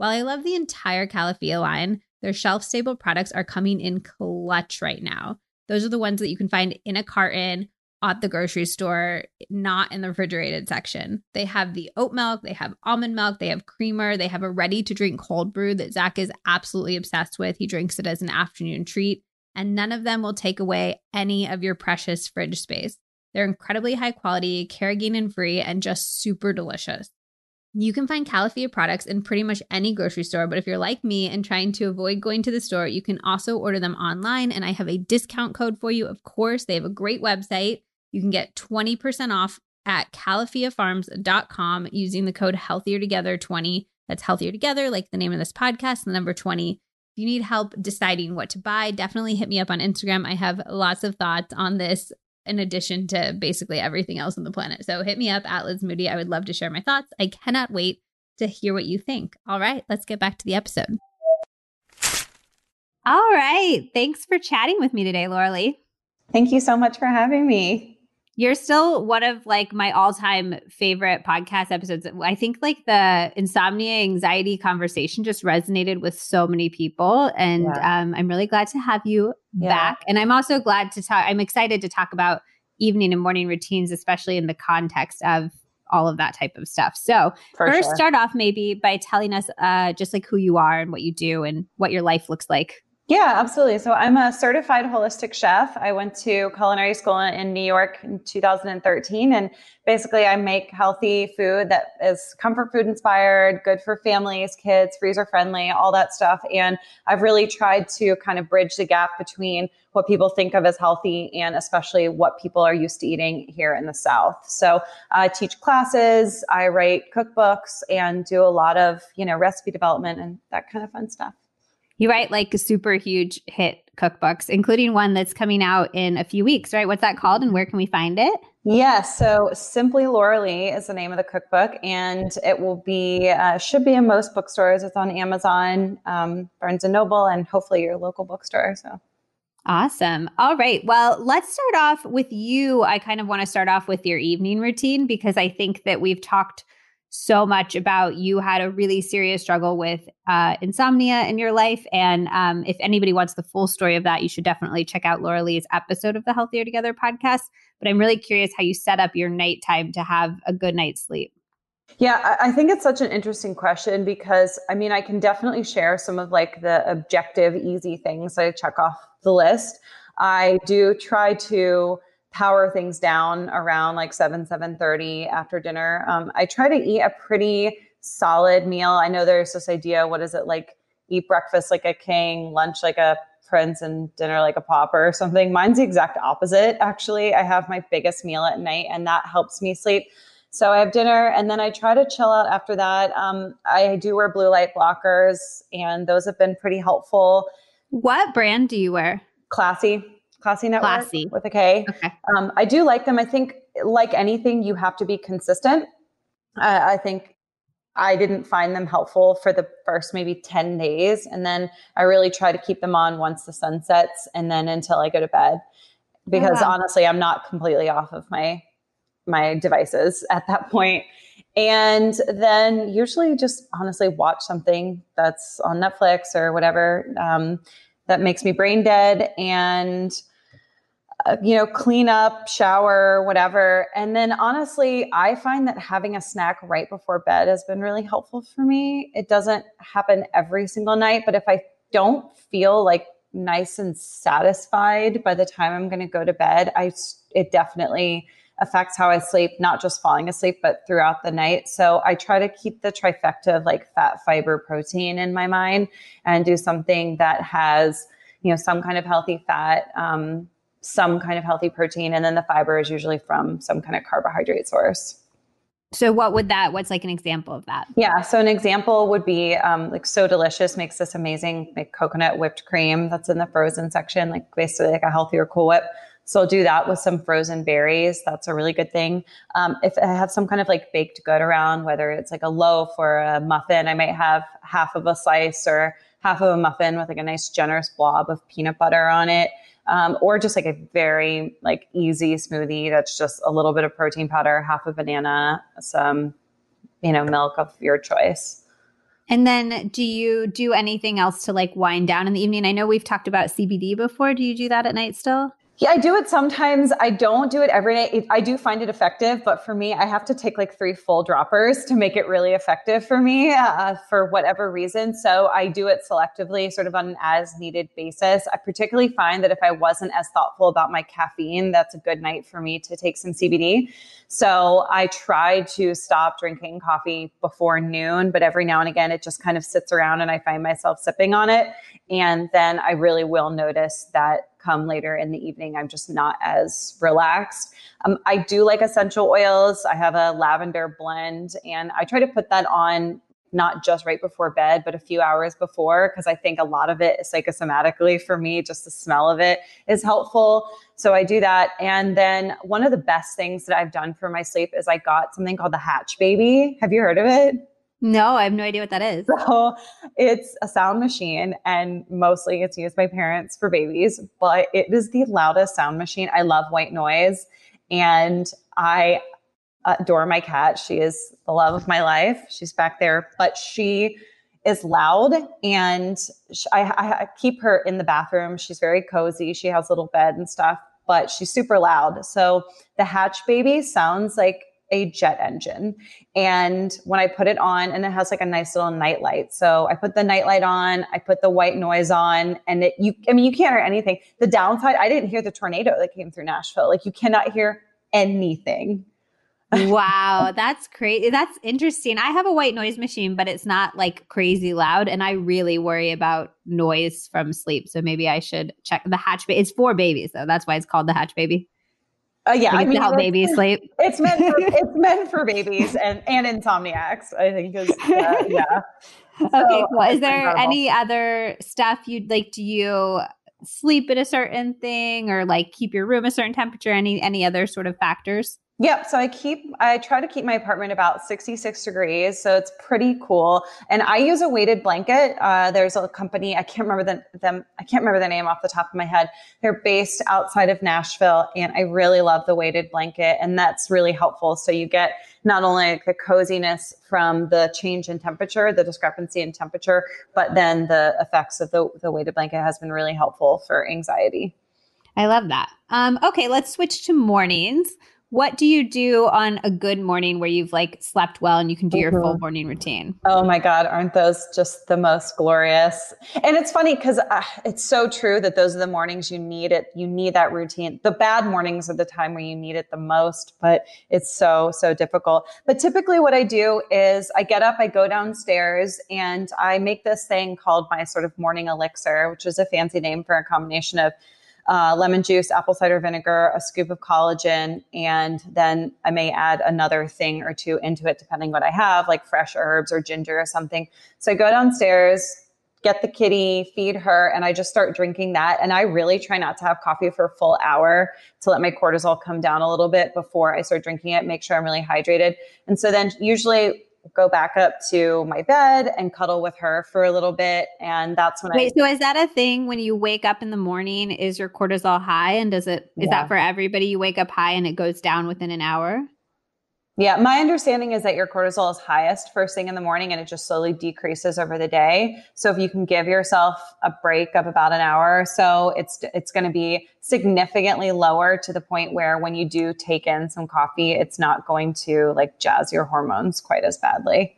A: While I love the entire Califia line, their shelf stable products are coming in clutch right now. Those are the ones that you can find in a carton at the grocery store, not in the refrigerated section. They have the oat milk, they have almond milk, they have creamer, they have a ready to drink cold brew that Zach is absolutely obsessed with. He drinks it as an afternoon treat, and none of them will take away any of your precious fridge space. They're incredibly high quality, carrageenan free, and just super delicious. You can find Califia products in pretty much any grocery store, but if you're like me and trying to avoid going to the store, you can also order them online. And I have a discount code for you. Of course, they have a great website you can get 20% off at califiafarms.com using the code healthier together 20. That's healthier together, like the name of this podcast, the number 20. If you need help deciding what to buy, definitely hit me up on Instagram. I have lots of thoughts on this in addition to basically everything else on the planet. So hit me up at Liz Moody. I would love to share my thoughts. I cannot wait to hear what you think. All right, let's get back to the episode. All right. Thanks for chatting with me today, Laura Lea.
C: Thank you so much for having me.
A: You're still one of like my all-time favorite podcast episodes. I think like the insomnia anxiety conversation just resonated with so many people and yeah. um, I'm really glad to have you yeah. back. And I'm also glad to talk I'm excited to talk about evening and morning routines especially in the context of all of that type of stuff. So, For first sure. start off maybe by telling us uh, just like who you are and what you do and what your life looks like
C: Yeah, absolutely. So I'm a certified holistic chef. I went to culinary school in New York in 2013 and basically I make healthy food that is comfort food inspired, good for families, kids, freezer friendly, all that stuff. And I've really tried to kind of bridge the gap between what people think of as healthy and especially what people are used to eating here in the South. So I teach classes, I write cookbooks and do a lot of, you know, recipe development and that kind of fun stuff.
A: You write like super huge hit cookbooks, including one that's coming out in a few weeks, right? What's that called and where can we find it?
C: Yeah, so Simply Laura Lea is the name of the cookbook, and it will be uh, should be in most bookstores. It's on Amazon, um, Barnes and Noble, and hopefully your local bookstore. So
A: Awesome. All right. Well, let's start off with you. I kind of want to start off with your evening routine because I think that we've talked so much about you had a really serious struggle with uh, insomnia in your life. And um, if anybody wants the full story of that, you should definitely check out Laura Lea's episode of the Healthier Together podcast. But I'm really curious how you set up your nighttime to have a good night's sleep.
C: Yeah, I think it's such an interesting question because I mean, I can definitely share some of like the objective, easy things I check off the list. I do try to power things down around like 7 7.30 after dinner. Um, i try to eat a pretty solid meal. I know there's this idea what is it like eat breakfast like a king lunch like a prince and dinner like a pauper or something. Mine's the exact opposite actually. I have my biggest meal at night and that helps me sleep. So i have dinner and then i try to chill out after that. Um, i do wear blue light blockers and those have been pretty helpful.
A: What brand do you wear?
C: Klassy Klassy Network
A: Klassy.
C: with a K. Okay. Um, I do like them. I think, like anything, you have to be consistent. Uh, I think I didn't find them helpful for the first maybe 10 days. And then I really try to keep them on once the sun sets and then until I go to bed. Because honestly, I'm not completely off of my my devices at that point. And then usually just honestly watch something that's on Netflix or whatever um, that makes me brain dead and uh, you know, clean up, shower, whatever. And then honestly, I find that having a snack right before bed has been really helpful for me. It doesn't happen every single night, but if I don't feel like nice and satisfied by the time I'm going to go to bed, I it definitely affects how I sleep, not just falling asleep, but throughout the night. So I try to keep the trifecta of like fat, fiber, protein in my mind and do something that has, you know, some kind of healthy fat, um, some kind of healthy protein and then the fiber is usually from some kind of carbohydrate source
A: so what would that what's like an example of that
C: yeah so an example would be um, like so delicious makes this amazing like coconut whipped cream that's in the frozen section like basically like a healthier cool whip so I'll do that with some frozen berries. That's a really good thing. Um, if I have some kind of like baked good around, whether it's like a loaf or a muffin, I might have half of a slice or half of a muffin with like a nice generous blob of peanut butter on it um, or just like a very like easy smoothie that's just a little bit of protein powder, half a banana, some you know milk of your choice.
A: And then do you do anything else to like wind down in the evening? I know we've talked about CBD before. Do you do that at night still?
C: Yeah, I do it sometimes. I don't do it every night. I do find it effective, but for me, I have to take like three full droppers to make it really effective for me uh, for whatever reason. So I do it selectively, sort of on an as needed basis. I particularly find that if I wasn't as thoughtful about my caffeine, that's a good night for me to take some CBD. So I try to stop drinking coffee before noon, but every now and again, it just kind of sits around and I find myself sipping on it. And then I really will notice that come later in the evening, I'm just not as relaxed. Um, I do like essential oils. I have a lavender blend, and I try to put that on not just right before bed, but a few hours before, because I think a lot of it psychosomatically for me, just the smell of it is helpful. So I do that. And then one of the best things that I've done for my sleep is I got something called the Hatch Baby. Have you heard of it?
A: No, I have no idea what that is.
C: So it's a sound machine, and mostly it's used by parents for babies, but it is the loudest sound machine. I love white noise, and I adore my cat. She is the love of my life. She's back there, but she is loud and I, I keep her in the bathroom. She's very cozy. She has a little bed and stuff, but she's super loud. So the hatch baby sounds like a jet engine. And when I put it on, and it has like a nice little night light. So I put the night light on, I put the white noise on, and it, you, I mean, you can't hear anything. The downside, I didn't hear the tornado that came through Nashville. Like you cannot hear anything.
A: wow, that's crazy. That's interesting. I have a white noise machine, but it's not like crazy loud. And I really worry about noise from sleep. So maybe I should check the hatch. Ba- it's for babies, though. That's why it's called the hatch baby.
C: Uh, yeah,
A: I mean, help babies sleep.
C: It's meant for, it's meant for babies and and insomniacs. I think is uh, yeah.
A: okay, cool. Is there incredible. any other stuff you'd like? Do you sleep at a certain thing, or like keep your room a certain temperature? Any any other sort of factors?
C: Yep. So I keep, I try to keep my apartment about 66 degrees. So it's pretty cool. And I use a weighted blanket. Uh, there's a company, I can't remember the, them, I can't remember the name off the top of my head. They're based outside of Nashville and I really love the weighted blanket. And that's really helpful. So you get not only the coziness from the change in temperature, the discrepancy in temperature, but then the effects of the, the weighted blanket has been really helpful for anxiety.
A: I love that. Um, okay, let's switch to mornings. What do you do on a good morning where you've like slept well and you can do your full mm-hmm. morning routine?
C: Oh my God, aren't those just the most glorious? And it's funny because uh, it's so true that those are the mornings you need it. You need that routine. The bad mornings are the time where you need it the most, but it's so, so difficult. But typically, what I do is I get up, I go downstairs, and I make this thing called my sort of morning elixir, which is a fancy name for a combination of uh, lemon juice, apple cider vinegar, a scoop of collagen, and then I may add another thing or two into it, depending what I have, like fresh herbs or ginger or something. So I go downstairs, get the kitty, feed her, and I just start drinking that. And I really try not to have coffee for a full hour to let my cortisol come down a little bit before I start drinking it, make sure I'm really hydrated. And so then usually go back up to my bed and cuddle with her for a little bit. And that's when I.
A: Wait,
C: I.
A: so is that a thing when you wake up in the morning? Is your cortisol high? And does it, is yeah. that for everybody? You wake up high and it goes down within an hour?
C: Yeah, my understanding is that your cortisol is highest first thing in the morning and it just slowly decreases over the day. So if you can give yourself a break of about an hour or so, it's it's going to be significantly lower to the point where when you do take in some coffee, it's not going to like jazz your hormones quite as badly.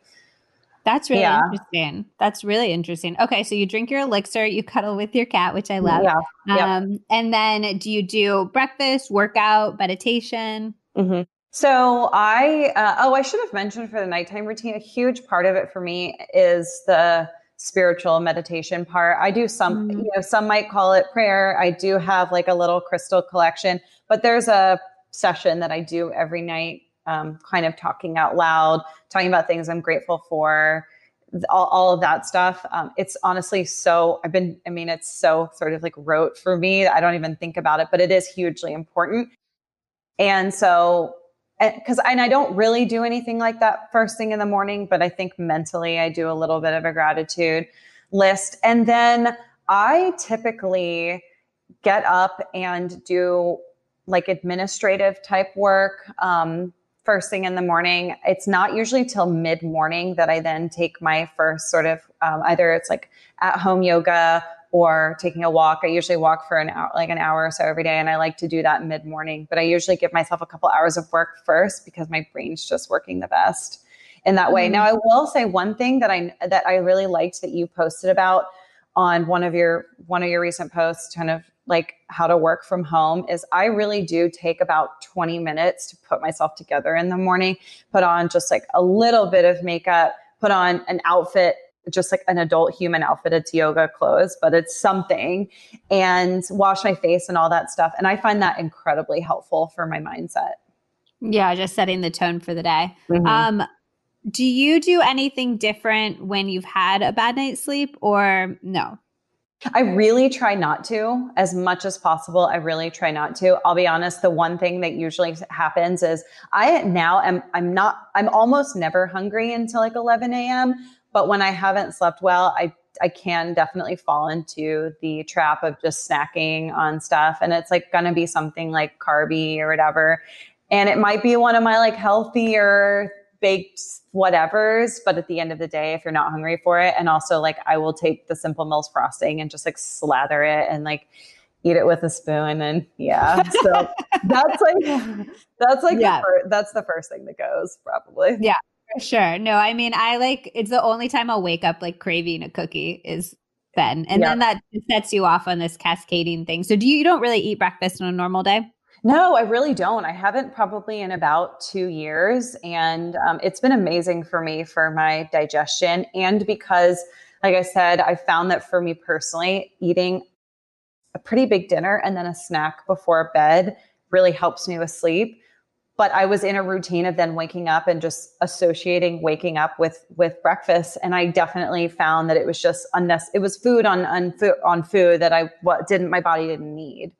A: That's really yeah. interesting. That's really interesting. Okay, so you drink your elixir, you cuddle with your cat, which I love. Yeah. Um, and then do you do breakfast, workout, meditation?
C: Mm-hmm. So I, uh, oh, I should have mentioned for the nighttime routine, a huge part of it for me is the spiritual meditation part. I do some, mm. you know, some might call it prayer. I do have like a little crystal collection, but there's a session that I do every night, um, kind of talking out loud, talking about things I'm grateful for, all, all of that stuff. Um, it's honestly so, I've been, I mean, it's so sort of like rote for me. I don't even think about it, but it is hugely important. And so because and I don't really do anything like that first thing in the morning, but I think mentally I do a little bit of a gratitude list. And then I typically get up and do like administrative type work um, first thing in the morning. It's not usually till mid morning that I then take my first sort of um, either it's like at home yoga or taking a walk. I usually walk for an hour, like an hour or so every day. And I like to do that mid morning, but I usually give myself a couple hours of work first because my brain's just working the best in that way. Mm-hmm. Now I will say one thing that I, that I really liked that you posted about on one of your, one of your recent posts, kind of like how to work from home is I really do take about 20 minutes to put myself together in the morning, put on just like a little bit of makeup, put on an outfit just like an adult human outfit. It's yoga clothes, but it's something and wash my face and all that stuff. And I find that incredibly helpful for my mindset.
A: Yeah, just setting the tone for the day. Mm-hmm. Um, do you do anything different when you've had a bad night's sleep or no?
C: I really try not to as much as possible. I really try not to. I'll be honest. The one thing that usually happens is I now am, I'm not, I'm almost never hungry until like 11 a.m. But when I haven't slept well, I I can definitely fall into the trap of just snacking on stuff. And it's like gonna be something like carby or whatever. And it might be one of my like healthier baked whatevers. But at the end of the day, if you're not hungry for it, and also like I will take the simple mills frosting and just like slather it and like eat it with a spoon and yeah so that's like that's like yeah. the fir- that's the first thing that goes probably.
A: Yeah. Sure. No, I mean, I like it's the only time I'll wake up like craving a cookie is then. And yeah. then that sets you off on this cascading thing. So do you, you don't really eat breakfast on a normal day?
C: No, I really don't. I haven't probably in about two years. And um, it's been amazing for me for my digestion. And because, like I said, I found that for me personally, eating a pretty big dinner and then a snack before bed really helps me with sleep but I was in a routine of then waking up and just associating waking up with with breakfast, and I definitely found that it was just unnecessary. It was food on on food on food that I what didn't my body didn't need.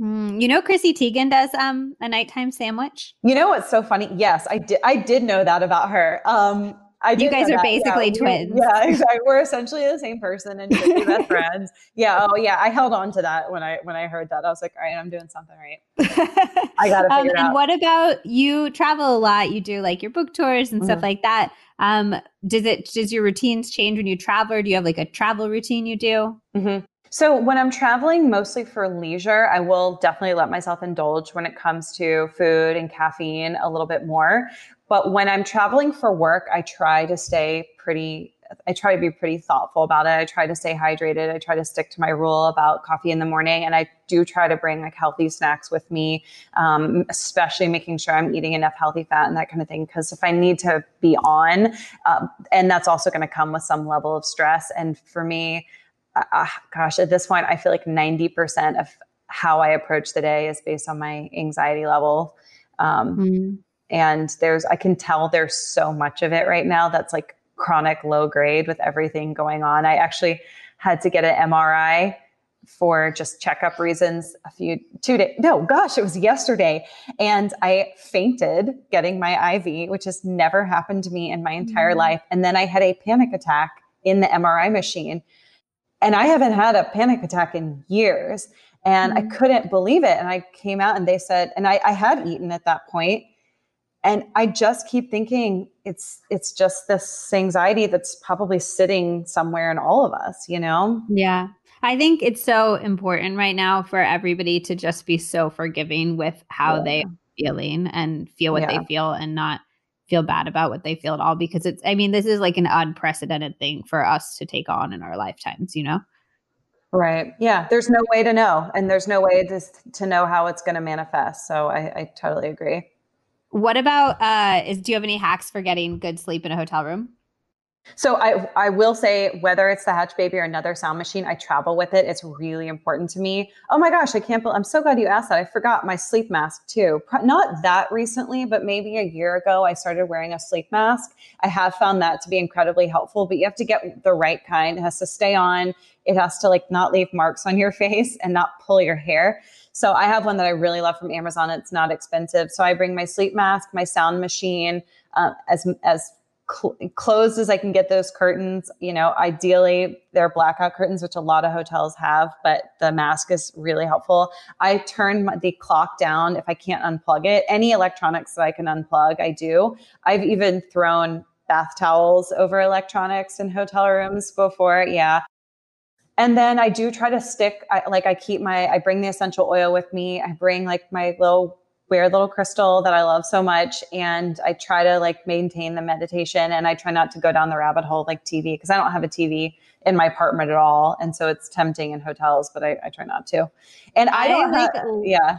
A: Mm, you know, Chrissy Teigen does um a nighttime sandwich.
C: You know what's so funny? Yes, I did. I did know that about her. Um, I
A: you guys are basically
C: yeah,
A: twins.
C: yeah, exactly. We're essentially the same person and should be best friends. Yeah. Oh, yeah. I held on to that when I when I heard that. I was like, all right, I'm doing something right. I got to um,
A: um,
C: and
A: out. what about you? Travel a lot. You do like your book tours and mm-hmm. stuff like that. Um, does it does your routines change when you travel? Or do you have like a travel routine you do?
C: Mm-hmm. So when I'm traveling mostly for leisure, I will definitely let myself indulge when it comes to food and caffeine a little bit more. But when I'm traveling for work, I try to stay pretty I try to be pretty thoughtful about it. I try to stay hydrated. I try to stick to my rule about coffee in the morning. And I do try to bring like healthy snacks with me, um, especially making sure I'm eating enough healthy fat and that kind of thing. Because if I need to be on, um, and that's also going to come with some level of stress. And for me, uh, uh, gosh, at this point, I feel like 90% of how I approach the day is based on my anxiety level. Um, mm-hmm and there's i can tell there's so much of it right now that's like chronic low grade with everything going on. I actually had to get an mri for just checkup reasons a few two days no gosh it was yesterday. And i fainted getting my iv which has never happened to me in my entire mm-hmm. life. And then i had a panic attack in the mri machine. And i haven't had a panic attack in years. And mm-hmm. i couldn't believe it. And i came out and they said and I, I had eaten at that point and i just keep thinking it's it's just this anxiety that's probably sitting somewhere in all of us you know?
A: Yeah. I think it's so important right now for everybody to just be so forgiving with how yeah. they are feeling and feel what yeah. they feel and not feel bad about what they feel at all because it's i mean this is like an unprecedented thing for us to take on in our lifetimes you know?
C: Right. Yeah. There's no way to know and there's no way to, to know how it's going to manifest. So I, I totally agree
A: what about uh is do you have any hacks for getting good sleep in a hotel room?
C: So I I will say whether it's the Hatch Baby or another sound machine, I travel with it. It's really important to me. Oh my gosh, I can't believe I'm so glad you asked that. I forgot my sleep mask too. Not that recently, but maybe a year ago I started wearing a sleep mask. I have found that to be incredibly helpful, but you have to get the right kind. It has to stay on. It has to like not leave marks on your face and not pull your hair. So I have one that I really love from Amazon. It's not expensive. So I bring my sleep mask, my sound machine, uh, as as cl- closed as I can get those curtains. You know, ideally they're blackout curtains, which a lot of hotels have, but the mask is really helpful. I turn the clock down if I can't unplug it. Any electronics that I can unplug, I do. I've even thrown bath towels over electronics in hotel rooms before. Yeah. And then I do try to stick, I, like I keep my, I bring the essential oil with me. I bring like my little weird little crystal that I love so much. And I try to like maintain the meditation and I try not to go down the rabbit hole like TV because I don't have a TV in my apartment at all. And so it's tempting in hotels, but I, I try not to. And I, I don't like, have, um, yeah.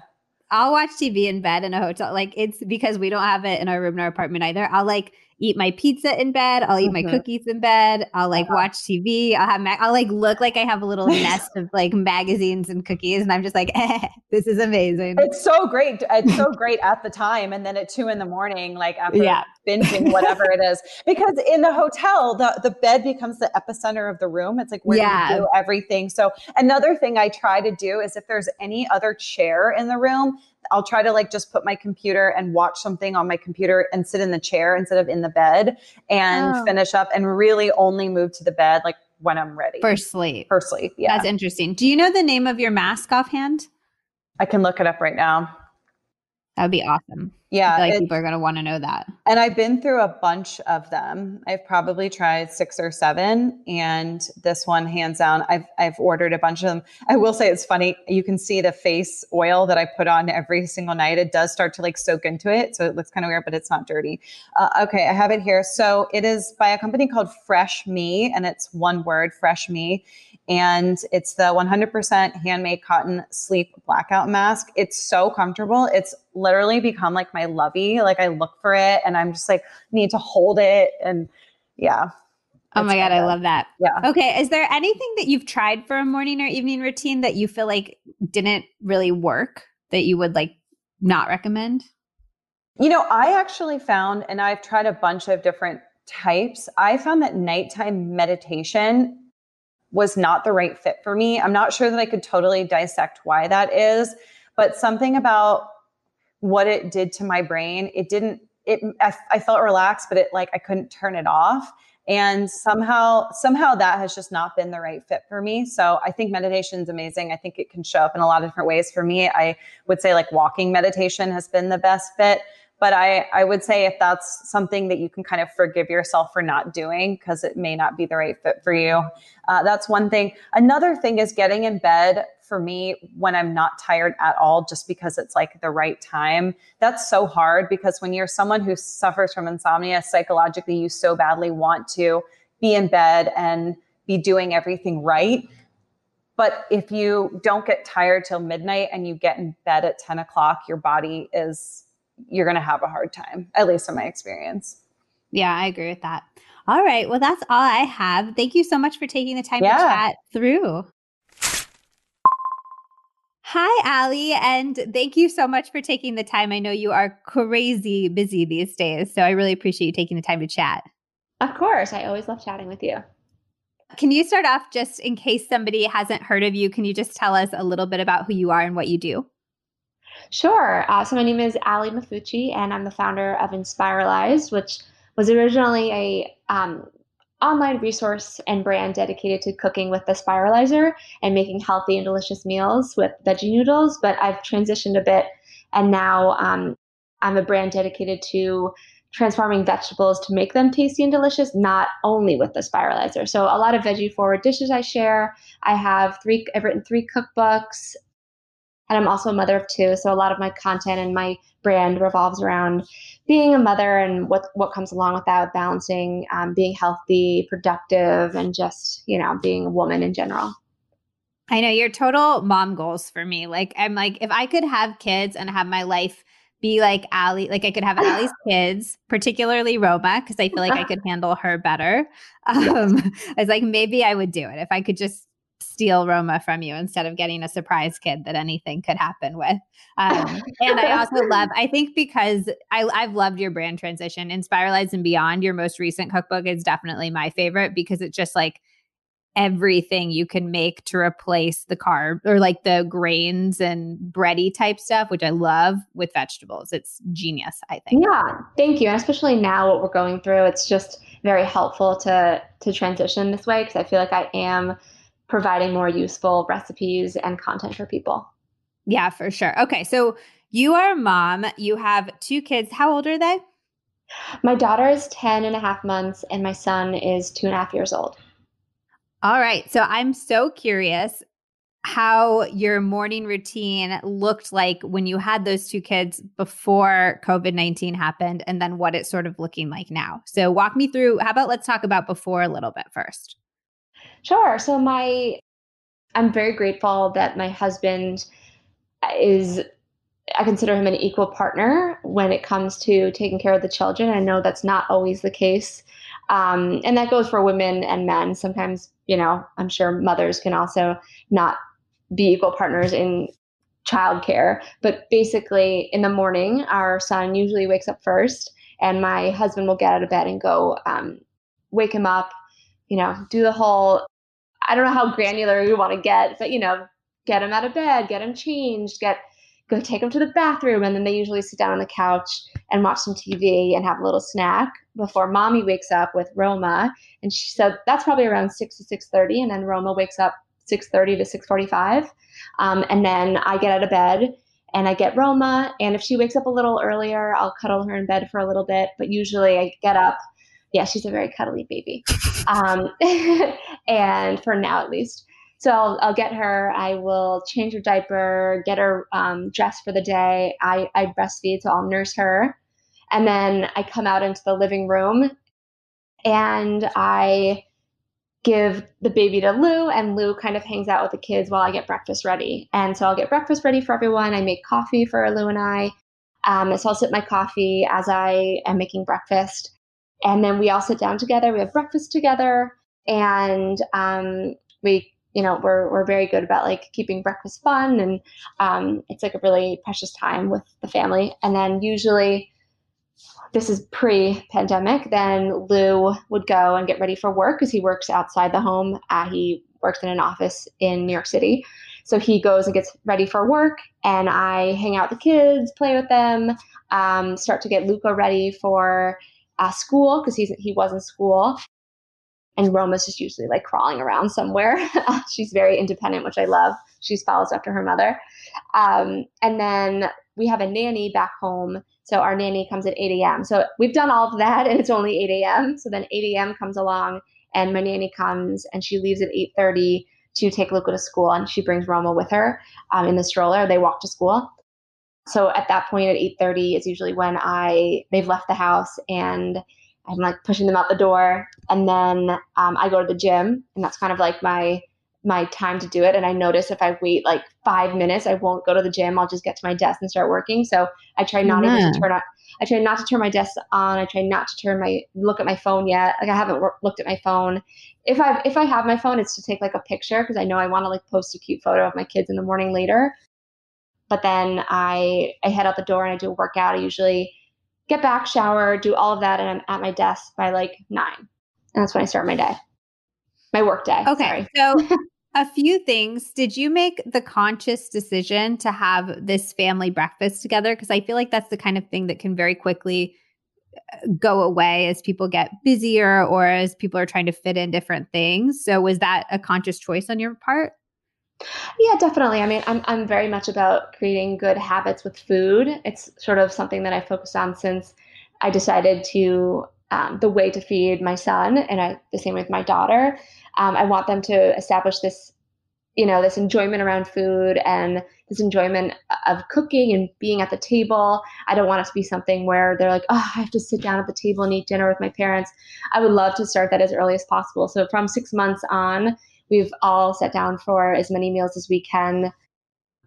A: I'll watch TV in bed in a hotel. Like it's because we don't have it in our room in our apartment either. I'll like eat my pizza in bed. I'll eat mm-hmm. my cookies in bed. I'll like uh-huh. watch TV. I'll have, ma- I'll like look like I have a little nest of like magazines and cookies. And I'm just like, eh, this is amazing.
C: It's so great. It's so great at the time. And then at two in the morning, like after yeah. binging whatever it is, because in the hotel, the, the bed becomes the epicenter of the room. It's like where yeah. you do everything. So another thing I try to do is if there's any other chair in the room, I'll try to like just put my computer and watch something on my computer and sit in the chair instead of in the bed and oh. finish up and really only move to the bed like when I'm ready.
A: For sleep.
C: For sleep. Yeah.
A: That's interesting. Do you know the name of your mask offhand?
C: I can look it up right now.
A: That would be awesome.
C: Yeah.
A: Like people are going to want to know that.
C: And I've been through a bunch of them. I've probably tried six or seven. And this one, hands down, I've, I've ordered a bunch of them. I will say it's funny. You can see the face oil that I put on every single night. It does start to like soak into it. So it looks kind of weird, but it's not dirty. Uh, okay. I have it here. So it is by a company called Fresh Me, and it's one word, Fresh Me and it's the 100% handmade cotton sleep blackout mask. It's so comfortable. It's literally become like my lovey. Like I look for it and I'm just like need to hold it and yeah.
A: Oh my god, I love that.
C: Yeah.
A: Okay, is there anything that you've tried for a morning or evening routine that you feel like didn't really work that you would like not recommend?
C: You know, I actually found and I've tried a bunch of different types. I found that nighttime meditation was not the right fit for me. I'm not sure that I could totally dissect why that is, but something about what it did to my brain, it didn't, it, I, I felt relaxed, but it like, I couldn't turn it off. And somehow, somehow that has just not been the right fit for me. So I think meditation is amazing. I think it can show up in a lot of different ways for me. I would say like walking meditation has been the best fit. But I, I would say if that's something that you can kind of forgive yourself for not doing because it may not be the right fit for you, uh, that's one thing. Another thing is getting in bed for me when I'm not tired at all, just because it's like the right time. That's so hard because when you're someone who suffers from insomnia, psychologically, you so badly want to be in bed and be doing everything right. But if you don't get tired till midnight and you get in bed at 10 o'clock, your body is you're going to have a hard time, at least in my experience.
A: Yeah, I agree with that. All right. Well, that's all I have. Thank you so much for taking the time yeah. to chat through. Hi, Ali, and thank you so much for taking the time. I know you are crazy busy these days, so I really appreciate you taking the time to chat.
D: Of course. I always love chatting with you.
A: Can you start off just in case somebody hasn't heard of you? Can you just tell us a little bit about who you are and what you do?
D: Sure. Uh, so my name is Ali Maffucci, and I'm the founder of Inspiralized, which was originally a um, online resource and brand dedicated to cooking with the spiralizer and making healthy and delicious meals with veggie noodles. But I've transitioned a bit, and now um, I'm a brand dedicated to transforming vegetables to make them tasty and delicious, not only with the spiralizer. So a lot of veggie forward dishes I share. I have three. I've written three cookbooks and I'm also a mother of two. So a lot of my content and my brand revolves around being a mother and what, what comes along with that, balancing um, being healthy, productive, and just, you know, being a woman in general.
A: I know your total mom goals for me. Like, I'm like, if I could have kids and have my life be like Ali, like I could have Ali's kids, particularly Roma, because I feel like I could handle her better. Um, I was like, maybe I would do it if I could just steal Roma from you instead of getting a surprise kid that anything could happen with. Um, and I also love, I think because I, I've loved your brand transition, Inspiralized and Beyond, your most recent cookbook is definitely my favorite because it's just like everything you can make to replace the carb or like the grains and bready type stuff, which I love with vegetables. It's genius, I think.
D: Yeah, thank you. And especially now what we're going through, it's just very helpful to to transition this way because I feel like I am providing more useful recipes and content for people.
A: Yeah, for sure. Okay. So you are a mom, you have two kids. How old are they?
D: My daughter is 10 and a half months, and my son is two and a half years old.
A: All right. So I'm so curious how your morning routine looked like when you had those two kids before COVID 19 happened, and then what it's sort of looking like now. So, walk me through. How about let's talk about before a little bit first?
D: Sure. So my I'm very grateful that my husband is I consider him an equal partner when it comes to taking care of the children. I know that's not always the case. Um, and that goes for women and men. Sometimes, you know, I'm sure mothers can also not be equal partners in childcare. But basically, in the morning, our son usually wakes up first, and my husband will get out of bed and go um, wake him up, you know, do the whole I don't know how granular we want to get, but you know, get them out of bed, get them changed, get go take them to the bathroom, and then they usually sit down on the couch and watch some TV and have a little snack before mommy wakes up with Roma. And she said that's probably around six to six thirty, and then Roma wakes up six thirty to six forty five, um, and then I get out of bed and I get Roma. And if she wakes up a little earlier, I'll cuddle her in bed for a little bit. But usually I get up. Yeah, she's a very cuddly baby. Um, and for now, at least. So I'll, I'll, get her. I will change her diaper, get her um, dressed for the day. I, I breastfeed, so I'll nurse her. And then I come out into the living room and I give the baby to Lou, and Lou kind of hangs out with the kids while I get breakfast ready. And so I'll get breakfast ready for everyone. I make coffee for Lou and I. Um, so I'll sip my coffee as I am making breakfast. And then we all sit down together. We have breakfast together, and um, we, you know, we're we're very good about like keeping breakfast fun, and um, it's like a really precious time with the family. And then usually this is pre-pandemic, then Lou would go and get ready for work because he works outside the home. Uh, he works in an office in New York City. So he goes and gets ready for work, and I hang out with the kids, play with them, um, start to get Luca ready for uh, school because he's he was in school. And Roma's just usually like crawling around somewhere. She's very independent, which I love. She follows after her mother. Um, and then we have a nanny back home so our nanny comes at 8 a.m. So we've done all of that and it's only 8 a.m. So then 8 a.m. comes along and my nanny comes and she leaves at 8.30 to take Luca to school and she brings Roma with her um, in the stroller. They walk to school. So at that point at 8.30 is usually when I, they've left the house and I'm like pushing them out the door. And then um, I go to the gym and that's kind of like my my time to do it. And I notice if I wait like five minutes, I won't go to the gym. I'll just get to my desk and start working. So I try not yeah. even to turn on. I try not to turn my desk on. I try not to turn my look at my phone yet. Like I haven't looked at my phone. If I if I have my phone, it's to take like a picture because I know I want to like post a cute photo of my kids in the morning later. But then I I head out the door and I do a workout. I usually get back, shower, do all of that, and I'm at my desk by like nine. And that's when I start my day my work day.
A: Okay. So a few things. Did you make the conscious decision to have this family breakfast together? Because I feel like that's the kind of thing that can very quickly uh, go away as people get busier or as people are trying to fit in different things. So was that a conscious choice on your part?
D: Yeah, definitely. I mean, I'm I'm very much about creating good habits with food. It's sort of something that I focused on since I decided to um, the way to feed my son, and I, the same with my daughter. Um, I want them to establish this, you know, this enjoyment around food and this enjoyment of cooking and being at the table. I don't want it to be something where they're like, oh, I have to sit down at the table and eat dinner with my parents. I would love to start that as early as possible. So from six months on, we've all sat down for as many meals as we can.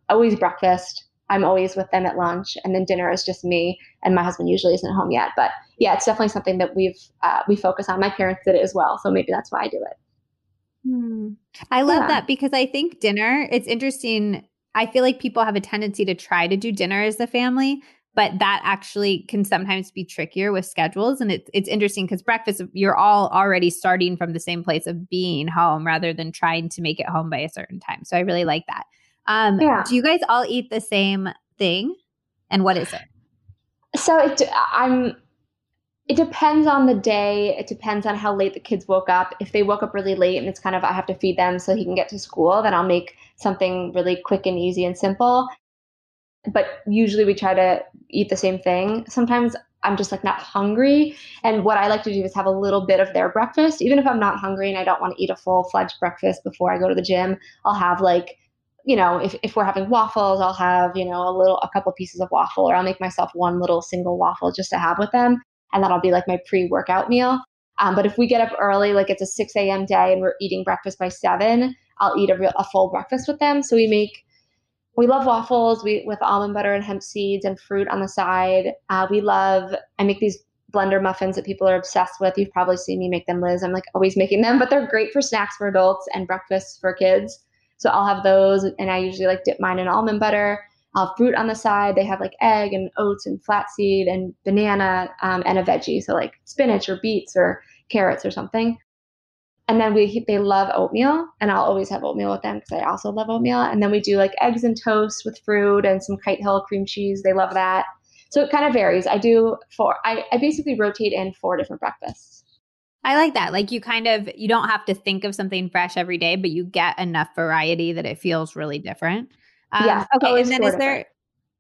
D: Always breakfast. I'm always with them at lunch, and then dinner is just me. And my husband usually isn't home yet, but yeah, it's definitely something that we've uh, we focus on. My parents did it as well, so maybe that's why I do it.
A: Hmm. I love yeah. that because I think dinner, it's interesting. I feel like people have a tendency to try to do dinner as a family, but that actually can sometimes be trickier with schedules. And it's it's interesting because breakfast, you're all already starting from the same place of being home rather than trying to make it home by a certain time. So I really like that. Um, yeah. Do you guys all eat the same thing? And what is it?
D: So it, I'm it depends on the day. It depends on how late the kids woke up. If they woke up really late and it's kind of I have to feed them so he can get to school, then I'll make something really quick and easy and simple. But usually we try to eat the same thing. Sometimes I'm just like not hungry. And what I like to do is have a little bit of their breakfast. Even if I'm not hungry and I don't want to eat a full fledged breakfast before I go to the gym, I'll have like, you know, if, if we're having waffles, I'll have, you know, a little, a couple pieces of waffle, or I'll make myself one little single waffle just to have with them and that'll be like my pre workout meal. Um, but if we get up early, like it's a 6 a.m. day and we're eating breakfast by 7, I'll eat a, real, a full breakfast with them. So we make, we love waffles we, with almond butter and hemp seeds and fruit on the side. Uh, we love, I make these blender muffins that people are obsessed with. You've probably seen me make them, Liz. I'm like always making them, but they're great for snacks for adults and breakfasts for kids. So I'll have those, and I usually like dip mine in almond butter uh, fruit on the side. They have like egg and oats and flaxseed and banana um, and a veggie, so like spinach or beets or carrots or something. And then we they love oatmeal, and I'll always have oatmeal with them because I also love oatmeal. And then we do like eggs and toast with fruit and some Kite Hill cream cheese. They love that. So it kind of varies. I do four. I, I basically rotate in four different breakfasts.
A: I like that. Like you kind of you don't have to think of something fresh every day, but you get enough variety that it feels really different.
D: Um, yeah.
A: Okay. And then is there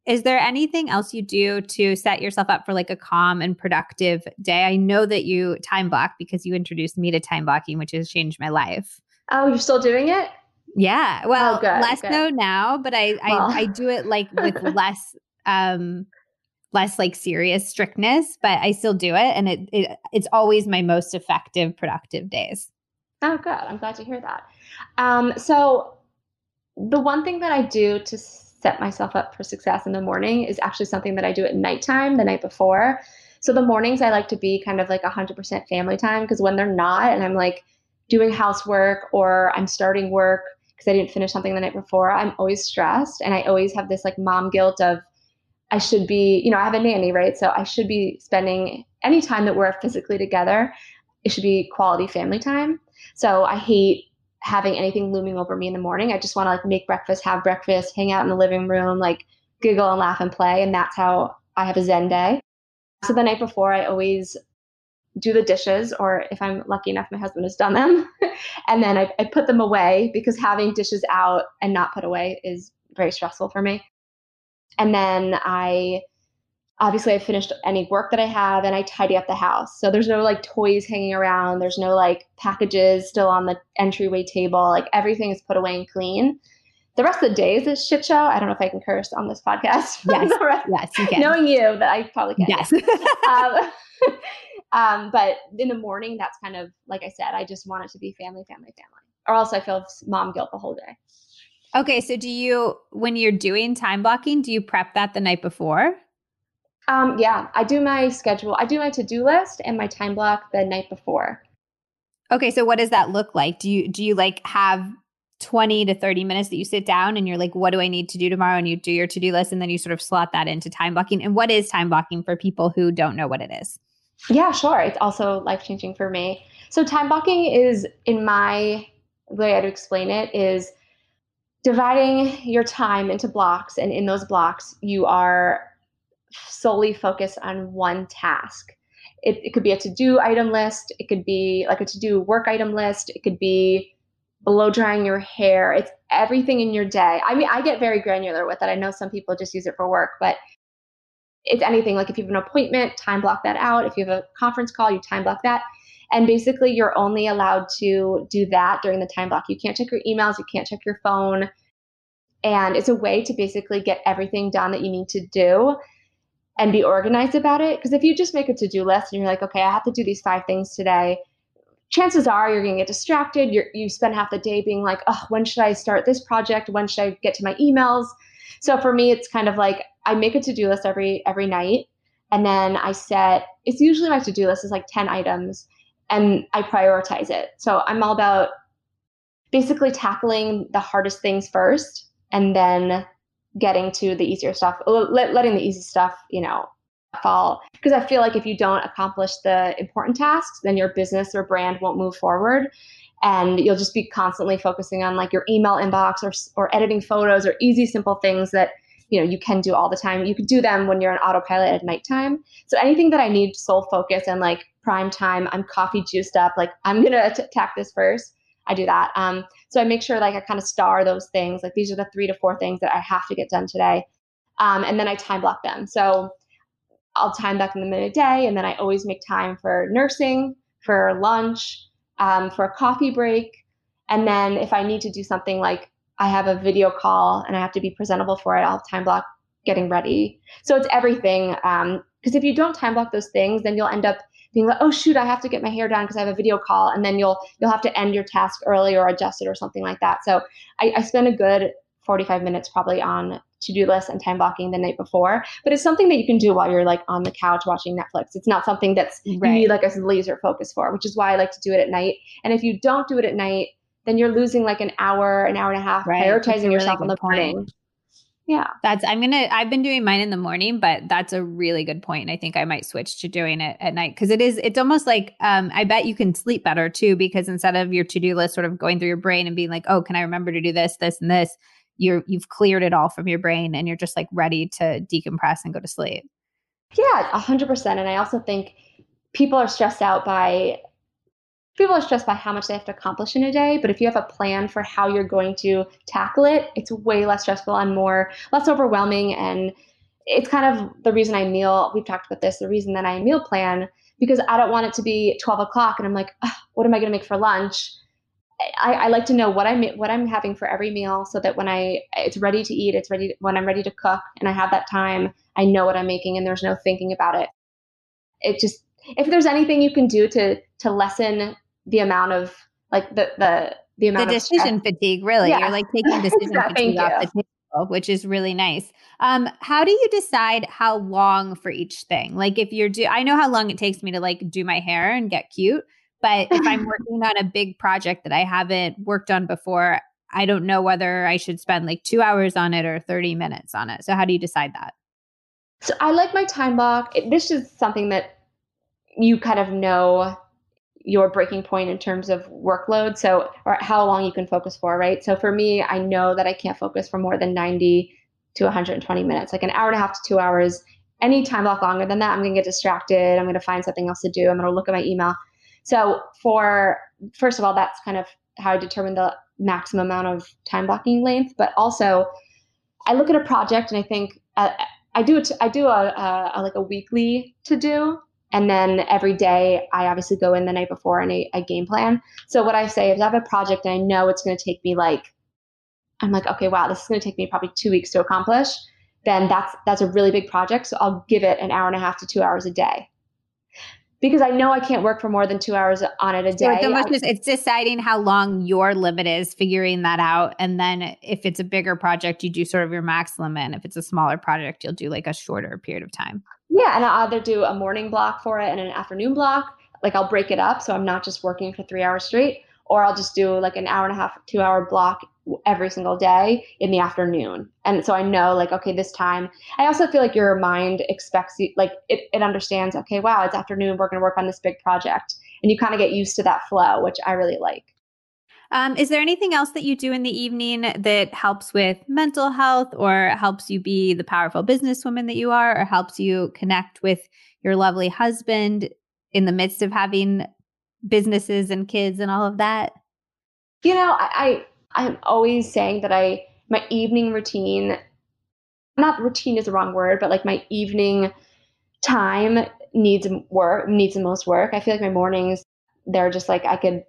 A: is there anything else you do to set yourself up for like a calm and productive day? I know that you time block because you introduced me to time blocking, which has changed my life.
D: Oh, you're still doing it?
A: Yeah. Well, oh, good, less good. so now, but I, well. I I do it like with less um less like serious strictness, but I still do it and it, it it's always my most effective productive days.
D: Oh, good. I'm glad to hear that. Um, so the one thing that I do to set myself up for success in the morning is actually something that I do at nighttime the night before. So the mornings I like to be kind of like 100% family time because when they're not and I'm like doing housework or I'm starting work because I didn't finish something the night before, I'm always stressed and I always have this like mom guilt of I should be, you know, I have a nanny, right? So I should be spending any time that we're physically together, it should be quality family time. So I hate having anything looming over me in the morning. I just want to like make breakfast, have breakfast, hang out in the living room, like giggle and laugh and play. And that's how I have a Zen day. So the night before, I always do the dishes, or if I'm lucky enough, my husband has done them. and then I, I put them away because having dishes out and not put away is very stressful for me. And then I obviously I finished any work that I have and I tidy up the house. So there's no like toys hanging around. There's no like packages still on the entryway table. Like everything is put away and clean. The rest of the day is a shit show. I don't know if I can curse on this podcast.
A: Yes, yes, you can.
D: Knowing you, that I probably can.
A: Yes.
D: um, um, but in the morning, that's kind of like I said. I just want it to be family, family, family, or else I feel mom guilt the whole day.
A: Okay, so do you when you're doing time blocking, do you prep that the night before?
D: Um, yeah, I do my schedule. I do my to-do list and my time block the night before.
A: Okay, so what does that look like? Do you do you like have 20 to 30 minutes that you sit down and you're like, what do I need to do tomorrow? And you do your to-do list and then you sort of slot that into time blocking. And what is time blocking for people who don't know what it is?
D: Yeah, sure. It's also life-changing for me. So time blocking is in my way I'd explain it is dividing your time into blocks and in those blocks you are solely focus on one task. It, it could be a to do item list, it could be like a to do work item list, it could be blow drying your hair. It's everything in your day. I mean, I get very granular with it. I know some people just use it for work, but it's anything like if you have an appointment, time block that out. If you have a conference call, you time block that. And basically, you're only allowed to do that during the time block. You can't check your emails, you can't check your phone. And it's a way to basically get everything done that you need to do and be organized about it. Because if you just make a to do list and you're like, okay, I have to do these five things today, chances are you're going to get distracted. You're, you spend half the day being like, oh, when should I start this project? When should I get to my emails? So for me, it's kind of like I make a to do list every every night, and then I set. It's usually my to do list is like ten items, and I prioritize it. So I'm all about basically tackling the hardest things first, and then getting to the easier stuff, letting the easy stuff, you know, fall. Because I feel like if you don't accomplish the important tasks, then your business or brand won't move forward. And you'll just be constantly focusing on like your email inbox or, or editing photos or easy, simple things that you know you can do all the time. You could do them when you're on autopilot at nighttime. So anything that I need sole focus and like prime time, I'm coffee juiced up, like I'm gonna attack this first. I do that. Um, so I make sure like I kind of star those things. Like these are the three to four things that I have to get done today. Um, and then I time block them. So I'll time block them in a day, and then I always make time for nursing, for lunch, um, for a coffee break, and then if I need to do something like I have a video call and I have to be presentable for it, I'll time block getting ready. So it's everything. Because um, if you don't time block those things, then you'll end up being like, oh shoot, I have to get my hair done because I have a video call, and then you'll you'll have to end your task early or adjust it or something like that. So I, I spend a good 45 minutes probably on to-do lists and time blocking the night before but it's something that you can do while you're like on the couch watching netflix it's not something that's right. you need like a laser focus for which is why i like to do it at night and if you don't do it at night then you're losing like an hour an hour and a half right. prioritizing really yourself in the morning yeah.
A: That's I'm gonna I've been doing mine in the morning, but that's a really good point. I think I might switch to doing it at night because it is it's almost like um I bet you can sleep better too, because instead of your to-do list sort of going through your brain and being like, oh, can I remember to do this, this, and this, you're you've cleared it all from your brain and you're just like ready to decompress and go to sleep.
D: Yeah, a hundred percent. And I also think people are stressed out by people are stressed by how much they have to accomplish in a day but if you have a plan for how you're going to tackle it it's way less stressful and more less overwhelming and it's kind of the reason I meal. We've talked about this. The reason that I meal plan because I don't want it to be 12 o'clock and I'm like, what am I going to make for lunch? I, I, like to know what I'm what I'm having for every meal so that when I it's ready to eat, it's ready to, when I'm ready to cook and I have that time, I know what I'm making and there's no thinking about it. It just if there's anything you can do to to lessen the amount of like the the the amount
A: the decision fatigue really. Yeah. you're like taking decision fatigue off the table which is really nice. Um how do you decide how long for each thing? Like if you're do i know how long it takes me to like do my hair and get cute but if i'm working on a big project that i haven't worked on before i don't know whether i should spend like two hours on it or 30 minutes on it. So how do you decide that?
D: So i like my time block. This is something that you kind of know your breaking point in terms of workload so or how long you can focus for right? So for me i know that i can't focus for more than 90 to 120 minutes like an hour and a half to two hours. Any time block longer than that i'm going to get distracted i'm going to find something else to do i'm going to look at my email. So for first of all that's kind of how i determine the maximum amount of time blocking length but also i look at a project and i think uh, i do it i do a, a, a like a weekly to do and then every day, I obviously go in the night before and I, I game plan. So what I say is I have a project and I know it's going to take me like, I'm like, okay, wow, this is going to take me probably two weeks to accomplish. Then that's that's a really big project. So I'll give it an hour and a half to two hours a day because I know I can't work for more than two hours on it a day.
A: So it's, it's deciding how long your limit is, figuring that out. And then if it's a bigger project, you do sort of your max limit. And if it's a smaller project, you'll do like a shorter period of time.
D: Yeah. And I'll either do a morning block for it and an afternoon block. Like I'll break it up. So I'm not just working for three hours straight, or I'll just do like an hour and a half, two hour block every single day in the afternoon. And so I know like, okay, this time, I also feel like your mind expects you, like it, it understands, okay, wow, it's afternoon. We're going to work on this big project. And you kind of get used to that flow, which I really like.
A: Um, is there anything else that you do in the evening that helps with mental health or helps you be the powerful businesswoman that you are or helps you connect with your lovely husband in the midst of having businesses and kids and all of that?
D: You know, I, I I'm always saying that I my evening routine not routine is the wrong word, but like my evening time needs work needs the most work. I feel like my mornings they're just like I could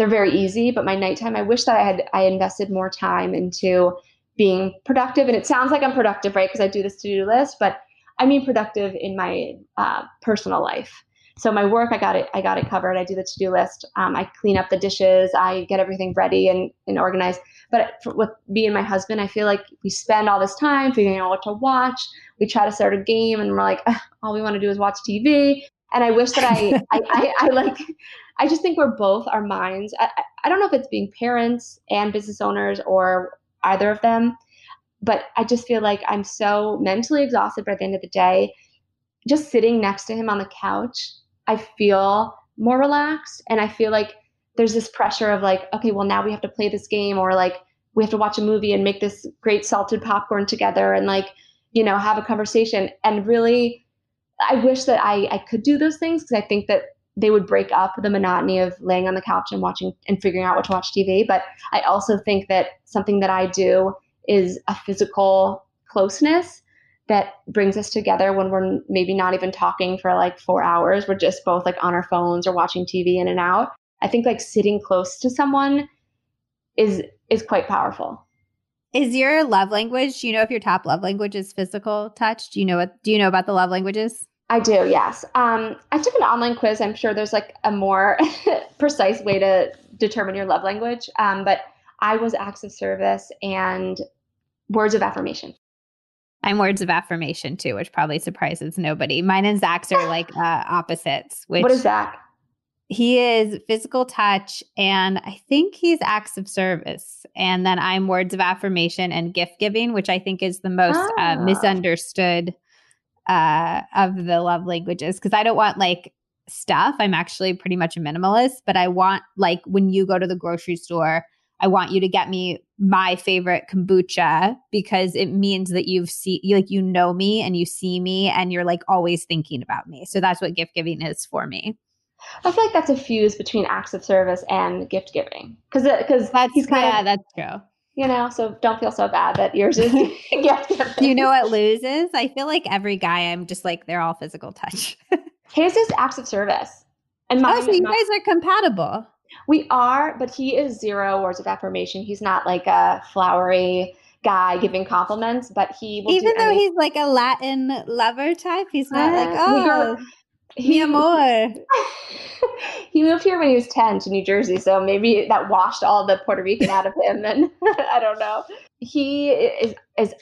D: they're very easy, but my nighttime, I wish that I had I invested more time into being productive. And it sounds like I'm productive, right? Because I do this to-do list, but I mean productive in my uh, personal life. So my work, I got it, I got it covered. I do the to-do list. Um, I clean up the dishes. I get everything ready and, and organized. But for, with me and my husband, I feel like we spend all this time figuring out what to watch. We try to start a game, and we're like, all we want to do is watch TV. And I wish that I, I, I, I like I just think we're both our minds. I, I don't know if it's being parents and business owners or either of them, but I just feel like I'm so mentally exhausted by the end of the day. Just sitting next to him on the couch, I feel more relaxed and I feel like there's this pressure of like, okay, well, now we have to play this game or like we have to watch a movie and make this great salted popcorn together and like, you know, have a conversation. And really, I wish that I, I could do those things because I think that they would break up the monotony of laying on the couch and watching and figuring out what to watch TV. But I also think that something that I do is a physical closeness that brings us together when we're maybe not even talking for like four hours. We're just both like on our phones or watching TV in and out. I think like sitting close to someone is is quite powerful.
A: Is your love language? Do you know if your top love language is physical touch? Do you know what? Do you know about the love languages?
D: I do, yes. Um, I took an online quiz. I'm sure there's like a more precise way to determine your love language. Um, but I was acts of service and words of affirmation.
A: I'm words of affirmation too, which probably surprises nobody. Mine and Zach's are like uh, opposites. Which
D: what is Zach?
A: He is physical touch, and I think he's acts of service. And then I'm words of affirmation and gift giving, which I think is the most uh, ah. misunderstood uh, of the love languages because I don't want like stuff. I'm actually pretty much a minimalist, but I want like when you go to the grocery store, I want you to get me my favorite kombucha because it means that you've see like you know me and you see me and you're like always thinking about me. So that's what gift giving is for me.
D: I feel like that's a fuse between acts of service and gift giving because because he's kind
A: yeah,
D: of
A: that's true.
D: You know, so don't feel so bad that yours is
A: you know what loses? I feel like every guy I'm just like they're all physical touch.
D: His is acts of service.
A: And mine, oh, so you guys are compatible.
D: We are, but he is zero words of affirmation. He's not like a flowery guy giving compliments, but he
A: even though he's like a Latin lover type, he's not uh, like oh. He, mi amor.
D: he moved here when he was 10 to New Jersey, so maybe that washed all the Puerto Rican out of him. And I don't know. He is, is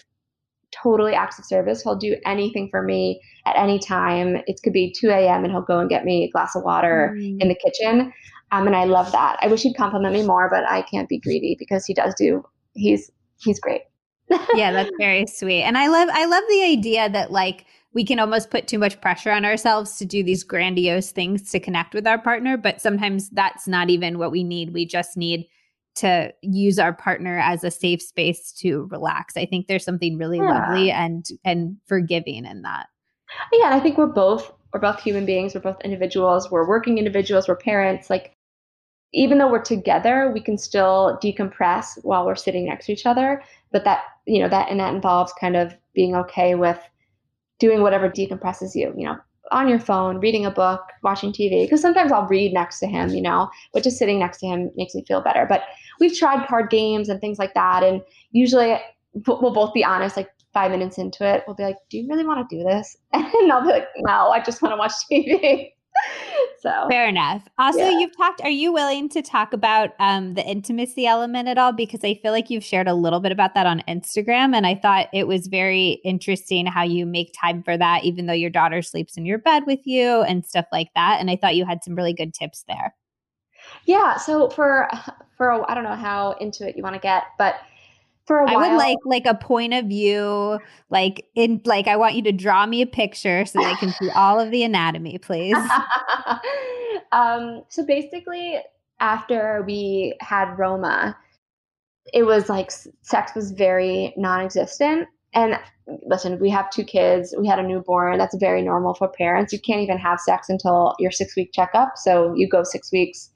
D: totally acts of service. He'll do anything for me at any time. It could be 2 a.m. and he'll go and get me a glass of water mm. in the kitchen. Um, and I love that. I wish he'd compliment me more, but I can't be greedy because he does do. He's he's great.
A: yeah, that's very sweet. And I love I love the idea that like we can almost put too much pressure on ourselves to do these grandiose things to connect with our partner, but sometimes that's not even what we need. We just need to use our partner as a safe space to relax. I think there's something really yeah. lovely and and forgiving in that.
D: Yeah, and I think we're both we're both human beings, we're both individuals, we're working individuals, we're parents. Like even though we're together, we can still decompress while we're sitting next to each other. But that, you know, that and that involves kind of being okay with doing whatever decompresses you, you know, on your phone, reading a book, watching TV. Because sometimes I'll read next to him, you know, but just sitting next to him makes me feel better. But we've tried card games and things like that. And usually we'll both be honest, like five minutes into it, we'll be like, Do you really want to do this? And I'll be like, No, I just want to watch TV. so
A: fair enough. Also, yeah. you've talked. Are you willing to talk about um, the intimacy element at all? Because I feel like you've shared a little bit about that on Instagram, and I thought it was very interesting how you make time for that, even though your daughter sleeps in your bed with you and stuff like that. And I thought you had some really good tips there.
D: Yeah. So for for I don't know how into it you want to get, but for a while.
A: I would like like a point of view, like in like I want you to draw me a picture so that I can see all of the anatomy, please.
D: um, so basically, after we had Roma, it was like sex was very non-existent. And listen, we have two kids. We had a newborn. That's very normal for parents. You can't even have sex until your six-week checkup. So you go six weeks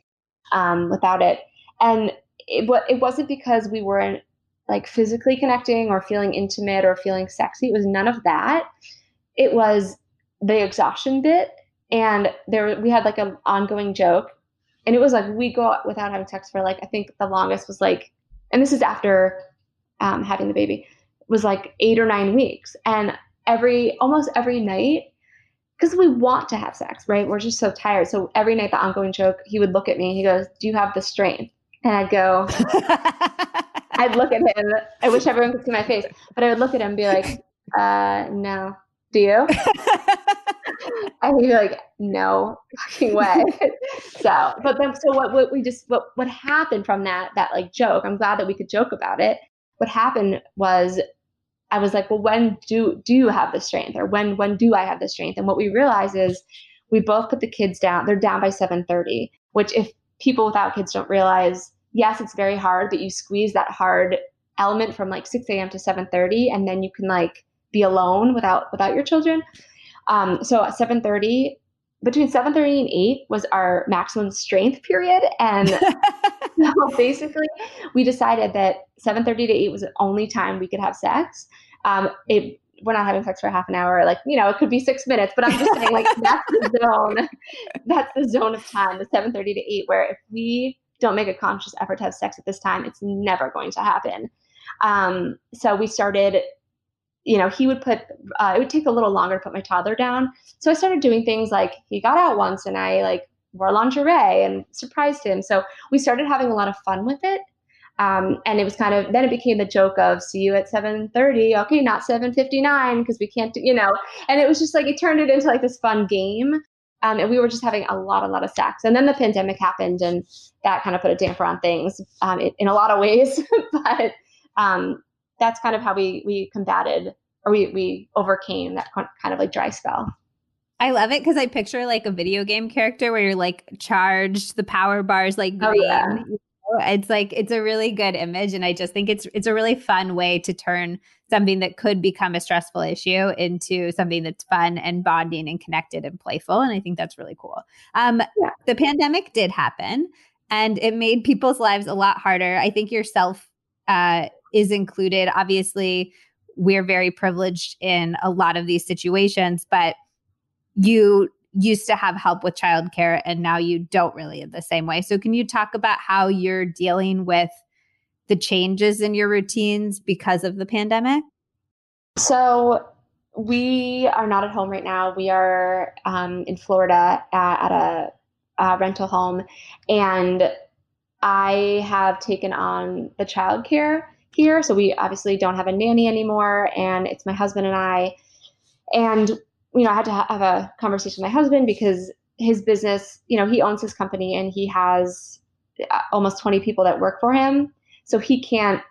D: um, without it. And it, it wasn't because we weren't like physically connecting or feeling intimate or feeling sexy. It was none of that. It was the exhaustion bit. And there we had like an ongoing joke. And it was like we go without having sex for like I think the longest was like and this is after um, having the baby was like eight or nine weeks. And every almost every night because we want to have sex, right? We're just so tired. So every night, the ongoing joke, he would look at me. He goes, "Do you have the strength?" And I'd go, I'd look at him. I wish everyone could see my face, but I would look at him and be like, uh, no. Do you? and he'd be like, no fucking way. so, but then, so what, what we just, what, what happened from that, that like joke, I'm glad that we could joke about it. What happened was I was like, well, when do, do you have the strength or when, when do I have the strength? And what we realize is we both put the kids down. They're down by 730, which if people without kids don't realize yes, it's very hard, but you squeeze that hard element from like 6 a.m. to 7:30, and then you can like be alone without without your children. Um, so at 7:30, between 7:30 and 8 was our maximum strength period, and so basically we decided that 7:30 to 8 was the only time we could have sex. Um, it we're not having sex for half an hour. Like, you know, it could be six minutes, but I'm just saying, like, that's the zone. That's the zone of time, the 7:30 to 8, where if we don't make a conscious effort to have sex at this time, it's never going to happen. Um, so we started, you know, he would put, uh, it would take a little longer to put my toddler down. So I started doing things like he got out once and I like wore lingerie and surprised him. So we started having a lot of fun with it. Um, and it was kind of then it became the joke of see you at 7:30 okay not 7:59 because we can't do you know and it was just like it turned it into like this fun game um, and we were just having a lot, a lot of sex. And then the pandemic happened, and that kind of put a damper on things um, it, in a lot of ways. but um, that's kind of how we we combated or we we overcame that kind of like dry spell.
A: I love it because I picture like a video game character where you're like charged, the power bars like green. Oh, yeah. It's like it's a really good image, and I just think it's it's a really fun way to turn something that could become a stressful issue into something that's fun and bonding and connected and playful. And I think that's really cool. Um, yeah. The pandemic did happen, and it made people's lives a lot harder. I think yourself uh, is included. Obviously, we're very privileged in a lot of these situations, but you used to have help with childcare and now you don't really in the same way. So, can you talk about how you're dealing with the changes in your routines because of the pandemic?
D: So, we are not at home right now. We are um, in Florida at, at a, a rental home, and I have taken on the childcare here. So we obviously don't have a nanny anymore, and it's my husband and I. And you know, I had to have a conversation with my husband because his business, you know, he owns his company and he has uh, almost 20 people that work for him. So he can't,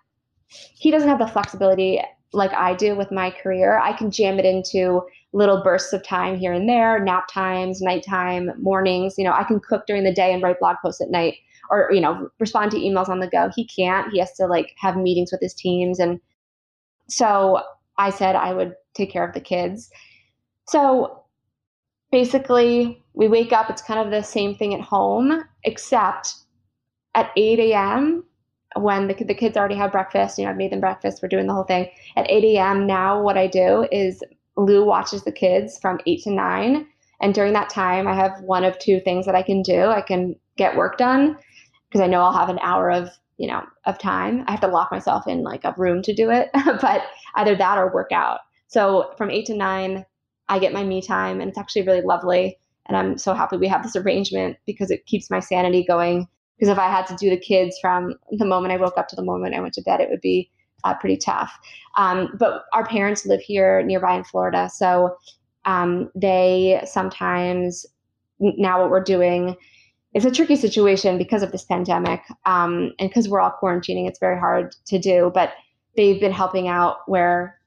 D: he doesn't have the flexibility like I do with my career. I can jam it into little bursts of time here and there, nap times, nighttime, mornings. You know, I can cook during the day and write blog posts at night or, you know, respond to emails on the go. He can't. He has to like have meetings with his teams. And so I said I would take care of the kids. So basically, we wake up, it's kind of the same thing at home, except at 8 a.m. when the, the kids already have breakfast, you know, I've made them breakfast, we're doing the whole thing. At 8 a.m. now, what I do is Lou watches the kids from 8 to 9. And during that time, I have one of two things that I can do. I can get work done because I know I'll have an hour of, you know, of time. I have to lock myself in like a room to do it, but either that or work out. So from 8 to 9, I get my me time, and it's actually really lovely. And I'm so happy we have this arrangement because it keeps my sanity going. Because if I had to do the kids from the moment I woke up to the moment I went to bed, it would be uh, pretty tough. Um, but our parents live here nearby in Florida, so um, they sometimes now what we're doing is a tricky situation because of this pandemic um, and because we're all quarantining. It's very hard to do, but they've been helping out where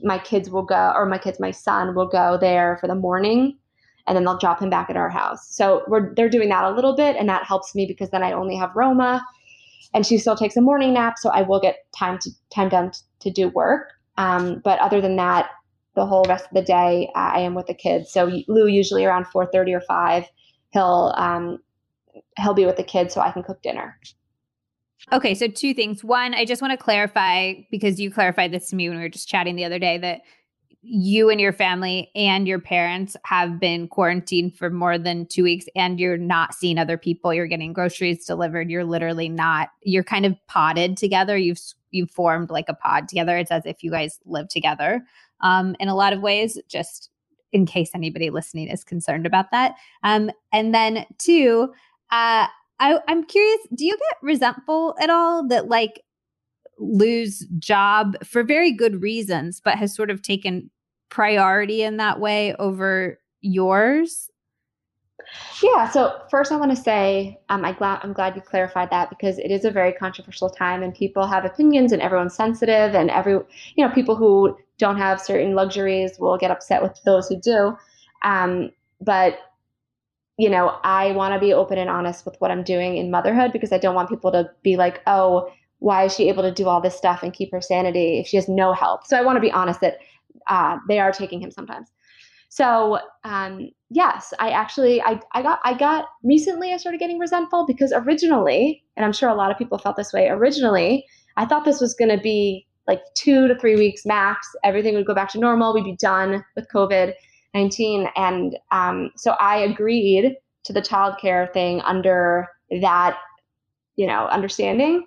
D: my kids will go, or my kids, my son will go there for the morning, and then they'll drop him back at our house. So we're they're doing that a little bit, and that helps me because then I only have Roma, and she still takes a morning nap, so I will get time to time done to, to do work. Um, but other than that, the whole rest of the day I am with the kids. So Lou usually around four thirty or five, he'll um, he'll be with the kids so I can cook dinner.
A: Okay, so two things. One, I just want to clarify because you clarified this to me when we were just chatting the other day that you and your family and your parents have been quarantined for more than two weeks and you're not seeing other people. You're getting groceries delivered. You're literally not you're kind of potted together. You've you've formed like a pod together. It's as if you guys live together. Um, in a lot of ways just in case anybody listening is concerned about that. Um, and then two uh, I, I'm curious, do you get resentful at all that like Lou's job for very good reasons, but has sort of taken priority in that way over yours?
D: Yeah. So first, I want to say um, I glad I'm glad you clarified that because it is a very controversial time, and people have opinions, and everyone's sensitive, and every you know people who don't have certain luxuries will get upset with those who do. Um, but you know, I want to be open and honest with what I'm doing in motherhood because I don't want people to be like, oh, why is she able to do all this stuff and keep her sanity if she has no help? So I want to be honest that uh, they are taking him sometimes. So um, yes, I actually I, I got I got recently I started getting resentful because originally, and I'm sure a lot of people felt this way. Originally, I thought this was going to be like two to three weeks max. Everything would go back to normal. We'd be done with COVID. 19. And um, so I agreed to the childcare thing under that, you know, understanding.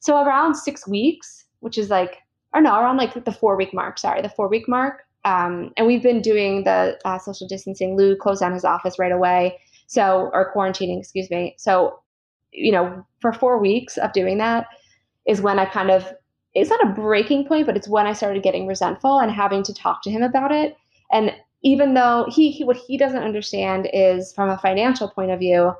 D: So around six weeks, which is like, or no, around like the four week mark, sorry, the four week mark. Um, and we've been doing the uh, social distancing. Lou closed down his office right away. So, or quarantining, excuse me. So, you know, for four weeks of doing that is when I kind of, it's not a breaking point, but it's when I started getting resentful and having to talk to him about it. And even though he, he what he doesn't understand is from a financial point of view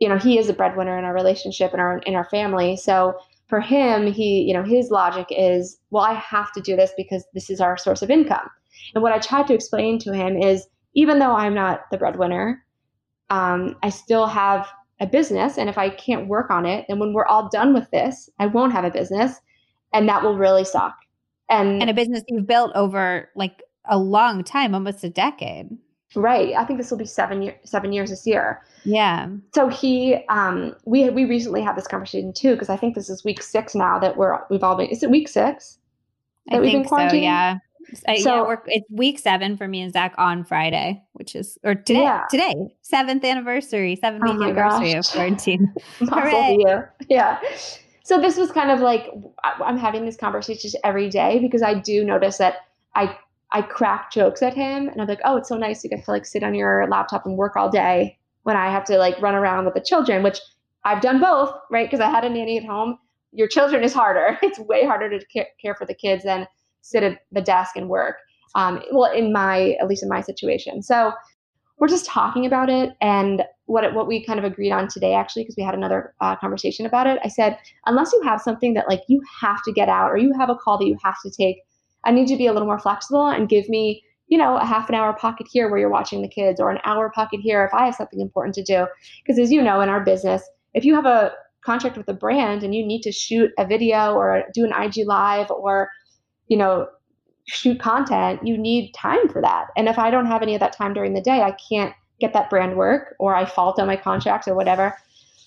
D: you know he is a breadwinner in our relationship and our in our family. So for him he you know his logic is well i have to do this because this is our source of income. And what i tried to explain to him is even though i'm not the breadwinner um, i still have a business. And if i can't work on it then when we're all done with this i won't have a business. And that will really suck. And
A: and a business you've built over like a long time, almost a decade.
D: Right. I think this will be seven year, seven years this year.
A: Yeah.
D: So he, um, we we recently had this conversation too because I think this is week six now that we're we've all been. Is it week six?
A: That I we've think been so. Yeah. so, yeah, we're, it's week seven for me and Zach on Friday, which is or today. Yeah. Today, seventh anniversary, seventh oh anniversary gosh. of quarantine.
D: Hooray! Yeah. So this was kind of like I'm having these conversations every day because I do notice that I I crack jokes at him and I'm like, oh, it's so nice you get to like sit on your laptop and work all day when I have to like run around with the children, which I've done both, right? Because I had a nanny at home. Your children is harder. It's way harder to care for the kids than sit at the desk and work. Um, well, in my, at least in my situation. So we're just talking about it. And what, what we kind of agreed on today, actually, because we had another uh, conversation about it, I said, unless you have something that like you have to get out or you have a call that you have to take, I need you to be a little more flexible and give me, you know, a half an hour pocket here where you're watching the kids or an hour pocket here if I have something important to do. Because as you know, in our business, if you have a contract with a brand and you need to shoot a video or do an IG live or, you know, shoot content, you need time for that. And if I don't have any of that time during the day, I can't get that brand work or I fault on my contract or whatever.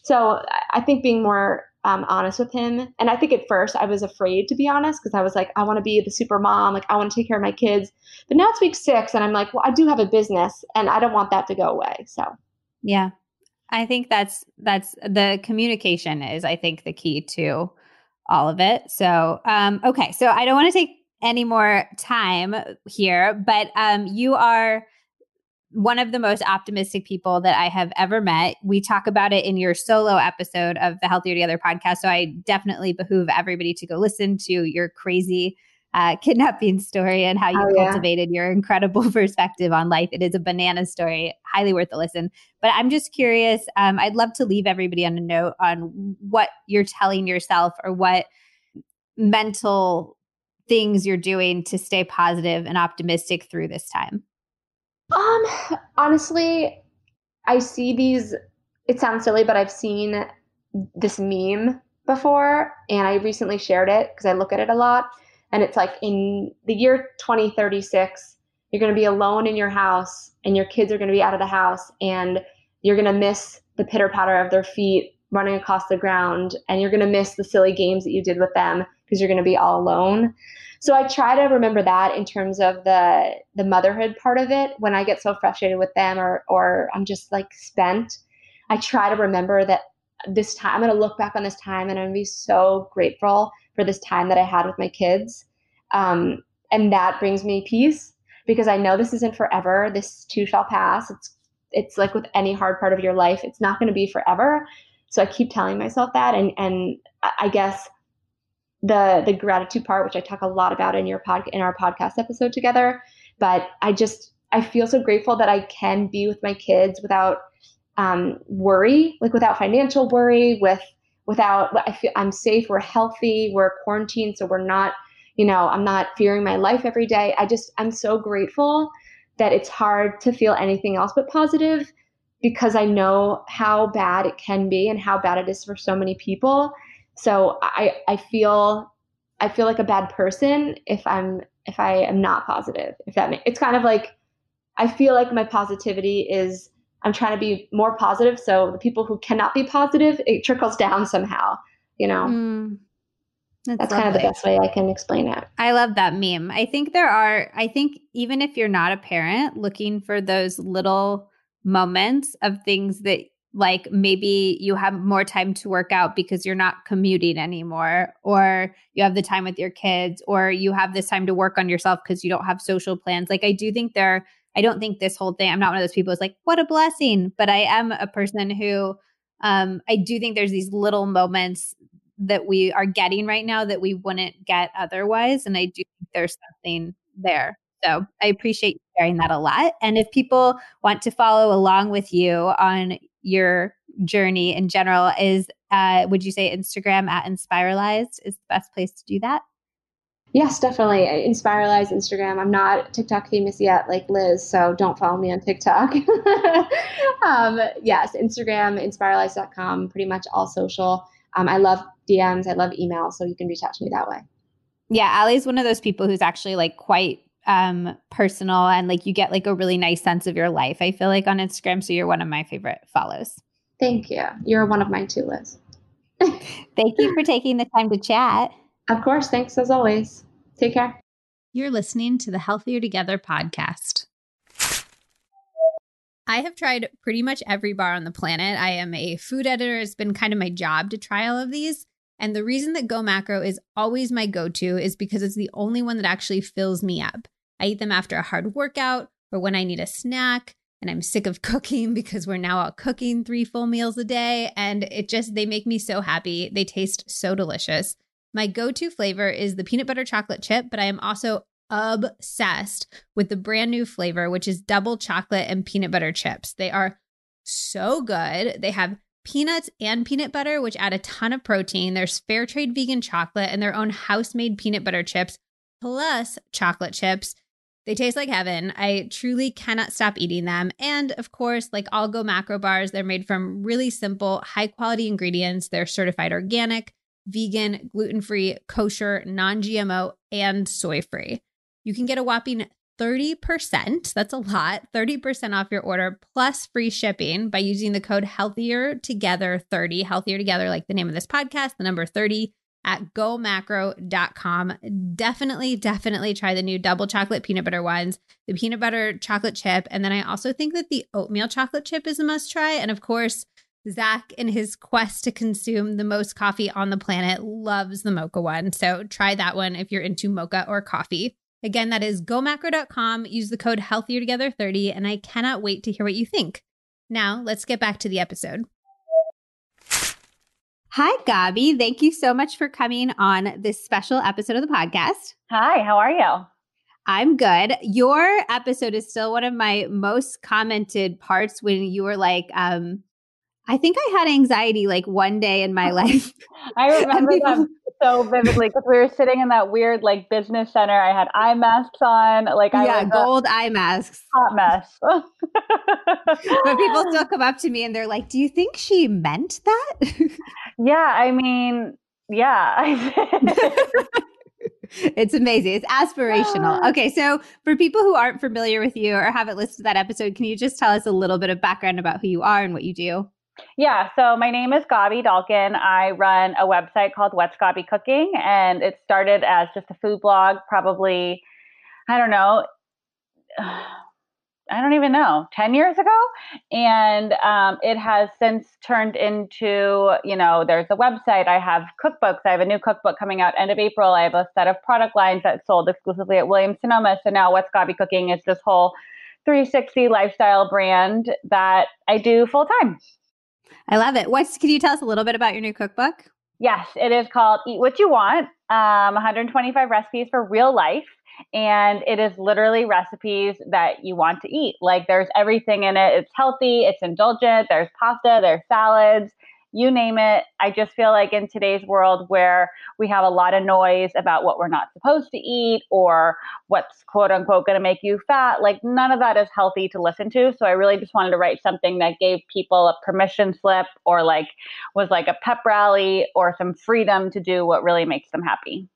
D: So I think being more um, honest with him. And I think at first I was afraid to be honest because I was like, I want to be the super mom, like I want to take care of my kids. But now it's week six, and I'm like, well, I do have a business, and I don't want that to go away. So,
A: yeah, I think that's that's the communication is I think the key to all of it. So, um, okay, so I don't want to take any more time here, but um, you are one of the most optimistic people that I have ever met. We talk about it in your solo episode of the Healthier Together podcast. So I definitely behoove everybody to go listen to your crazy uh, kidnapping story and how you oh, cultivated yeah. your incredible perspective on life. It is a banana story, highly worth a listen. But I'm just curious. Um, I'd love to leave everybody on a note on what you're telling yourself or what mental things you're doing to stay positive and optimistic through this time.
D: Um, honestly, I see these. It sounds silly, but I've seen this meme before, and I recently shared it because I look at it a lot. And it's like in the year 2036, you're going to be alone in your house, and your kids are going to be out of the house, and you're going to miss the pitter patter of their feet running across the ground, and you're going to miss the silly games that you did with them because you're going to be all alone. So I try to remember that in terms of the the motherhood part of it. When I get so frustrated with them or or I'm just like spent, I try to remember that this time I'm going to look back on this time and I'm going to be so grateful for this time that I had with my kids. Um, and that brings me peace because I know this isn't forever. This too shall pass. It's it's like with any hard part of your life, it's not going to be forever. So I keep telling myself that, and and I guess the the gratitude part, which I talk a lot about in your pod in our podcast episode together. But I just I feel so grateful that I can be with my kids without um, worry, like without financial worry, with without I feel I'm safe, we're healthy, we're quarantined, so we're not, you know, I'm not fearing my life every day. I just I'm so grateful that it's hard to feel anything else but positive because I know how bad it can be and how bad it is for so many people. So I I feel I feel like a bad person if I'm if I am not positive. If that makes it's kind of like I feel like my positivity is I'm trying to be more positive. So the people who cannot be positive, it trickles down somehow. You know. Mm. That's, That's kind of the best way I can explain it.
A: I love that meme. I think there are, I think even if you're not a parent, looking for those little moments of things that like maybe you have more time to work out because you're not commuting anymore or you have the time with your kids or you have this time to work on yourself because you don't have social plans like i do think there i don't think this whole thing i'm not one of those people who's like what a blessing but i am a person who um i do think there's these little moments that we are getting right now that we wouldn't get otherwise and i do think there's something there so I appreciate sharing that a lot. And if people want to follow along with you on your journey in general is uh, would you say instagram at inspiralized is the best place to do that?
D: Yes definitely. Inspiralized instagram. I'm not tiktok famous yet like liz so don't follow me on tiktok. Um, yes instagram inspiralized.com pretty much all social. Um, i love dms i love emails so you can reach out to me that way.
A: Yeah Ali's one of those people who's actually like quite um personal and like you get like a really nice sense of your life. I feel like on Instagram, so you're one of my favorite follows.
D: Thank you. You're one of mine too, Liz.
A: Thank you for taking the time to chat.
D: Of course. Thanks as always. Take care.
A: You're listening to the Healthier Together podcast. I have tried pretty much every bar on the planet. I am a food editor. It's been kind of my job to try all of these. And the reason that Go Macro is always my go to is because it's the only one that actually fills me up. I eat them after a hard workout or when I need a snack and I'm sick of cooking because we're now out cooking three full meals a day. And it just, they make me so happy. They taste so delicious. My go to flavor is the peanut butter chocolate chip, but I am also obsessed with the brand new flavor, which is double chocolate and peanut butter chips. They are so good. They have peanuts and peanut butter, which add a ton of protein. There's fair trade vegan chocolate and their own house made peanut butter chips, plus chocolate chips. They taste like heaven. I truly cannot stop eating them. And of course, like all Go Macro bars, they're made from really simple, high quality ingredients. They're certified organic, vegan, gluten free, kosher, non GMO, and soy free. You can get a whopping 30%, that's a lot, 30% off your order plus free shipping by using the code healthier together 30, healthier together, like the name of this podcast, the number 30 at gomacro.com. Definitely, definitely try the new double chocolate peanut butter ones, the peanut butter chocolate chip. And then I also think that the oatmeal chocolate chip is a must try. And of course, Zach, in his quest to consume the most coffee on the planet, loves the mocha one. So try that one if you're into mocha or coffee. Again, that is gomacro.com. Use the code healthiertogether30, and I cannot wait to hear what you think. Now, let's get back to the episode. Hi, Gaby. Thank you so much for coming on this special episode of the podcast.
C: Hi, how are you?
A: I'm good. Your episode is still one of my most commented parts when you were like, um, I think I had anxiety like one day in my life.
C: I remember that so vividly because we were sitting in that weird like business center. I had eye masks on, like I
A: yeah, gold eye masks,
C: hot mess.
A: but people still come up to me and they're like, "Do you think she meant that?"
C: Yeah, I mean, yeah.
A: it's amazing. It's aspirational. Ah. Okay, so for people who aren't familiar with you or haven't listened to that episode, can you just tell us a little bit of background about who you are and what you do?
C: Yeah, so my name is Gaby Dalkin. I run a website called What's Gaby Cooking, and it started as just a food blog, probably, I don't know, I don't even know, 10 years ago. And um, it has since turned into, you know, there's a website. I have cookbooks. I have a new cookbook coming out end of April. I have a set of product lines that sold exclusively at Williams Sonoma. So now What's Gaby Cooking is this whole 360 lifestyle brand that I do full time.
A: I love it. What's can you tell us a little bit about your new cookbook?
C: Yes, it is called Eat What You Want. Um, 125 recipes for real life. And it is literally recipes that you want to eat. Like there's everything in it. It's healthy, it's indulgent, there's pasta, there's salads, you name it. I just feel like in today's world where we have a lot of noise about what we're not supposed to eat or what's quote unquote going to make you fat, like none of that is healthy to listen to. So I really just wanted to write something that gave people a permission slip or like was like a pep rally or some freedom to do what really makes them happy.